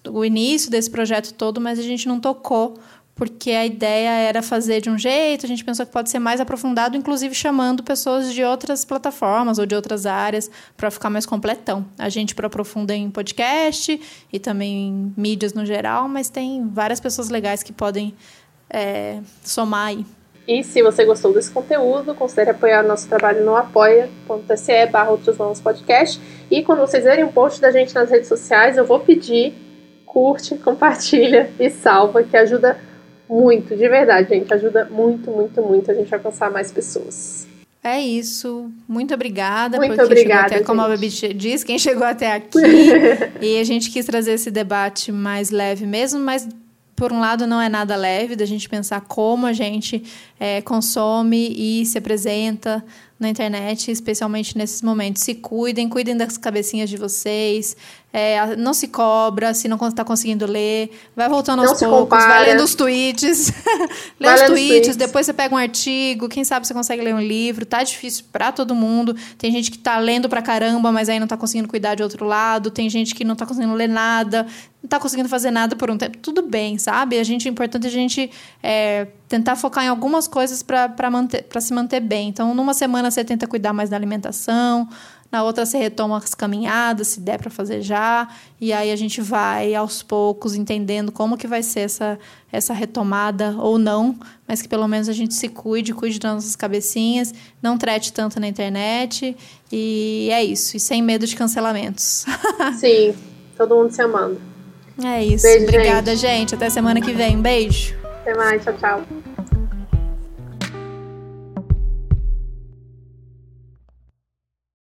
o início desse projeto todo, mas a gente não tocou porque a ideia era fazer de um jeito, a gente pensou que pode ser mais aprofundado, inclusive chamando pessoas de outras plataformas ou de outras áreas para ficar mais completão. A gente aprofunda em podcast e também em mídias no geral, mas tem várias pessoas legais que podem é, somar aí. E se você gostou desse conteúdo, considere apoiar nosso trabalho no apoia.se barra outros podcast. E quando vocês verem um post da gente nas redes sociais, eu vou pedir curte, compartilha e salva, que ajuda muito, de verdade, gente. Ajuda muito, muito, muito a gente a alcançar mais pessoas. É isso. Muito obrigada. Muito porque obrigada. Até, como a Babi diz, quem chegou até aqui. e a gente quis trazer esse debate mais leve mesmo, mas por um lado não é nada leve da gente pensar como a gente é, consome e se apresenta na internet, especialmente nesses momentos. Se cuidem, cuidem das cabecinhas de vocês, é, não se cobra se não está conseguindo ler. Vai voltando aos poucos, compara. vai lendo os tweets. Lê vai os tweets, tweets, depois você pega um artigo, quem sabe você consegue ler um livro. Tá difícil para todo mundo. Tem gente que tá lendo pra caramba, mas aí não tá conseguindo cuidar de outro lado. Tem gente que não tá conseguindo ler nada, não tá conseguindo fazer nada por um tempo. Tudo bem, sabe? A gente, é importante a gente é, tentar focar em algumas coisas para se manter bem. Então, numa semana você tenta cuidar mais da alimentação, na outra você retoma as caminhadas, se der para fazer já, e aí a gente vai aos poucos entendendo como que vai ser essa, essa retomada ou não, mas que pelo menos a gente se cuide, cuide das nossas cabecinhas, não trete tanto na internet, e é isso, e sem medo de cancelamentos. Sim, todo mundo se amando. É isso. Beijo, Obrigada, gente. gente. Até semana que vem. Beijo. Até mais. Tchau, tchau.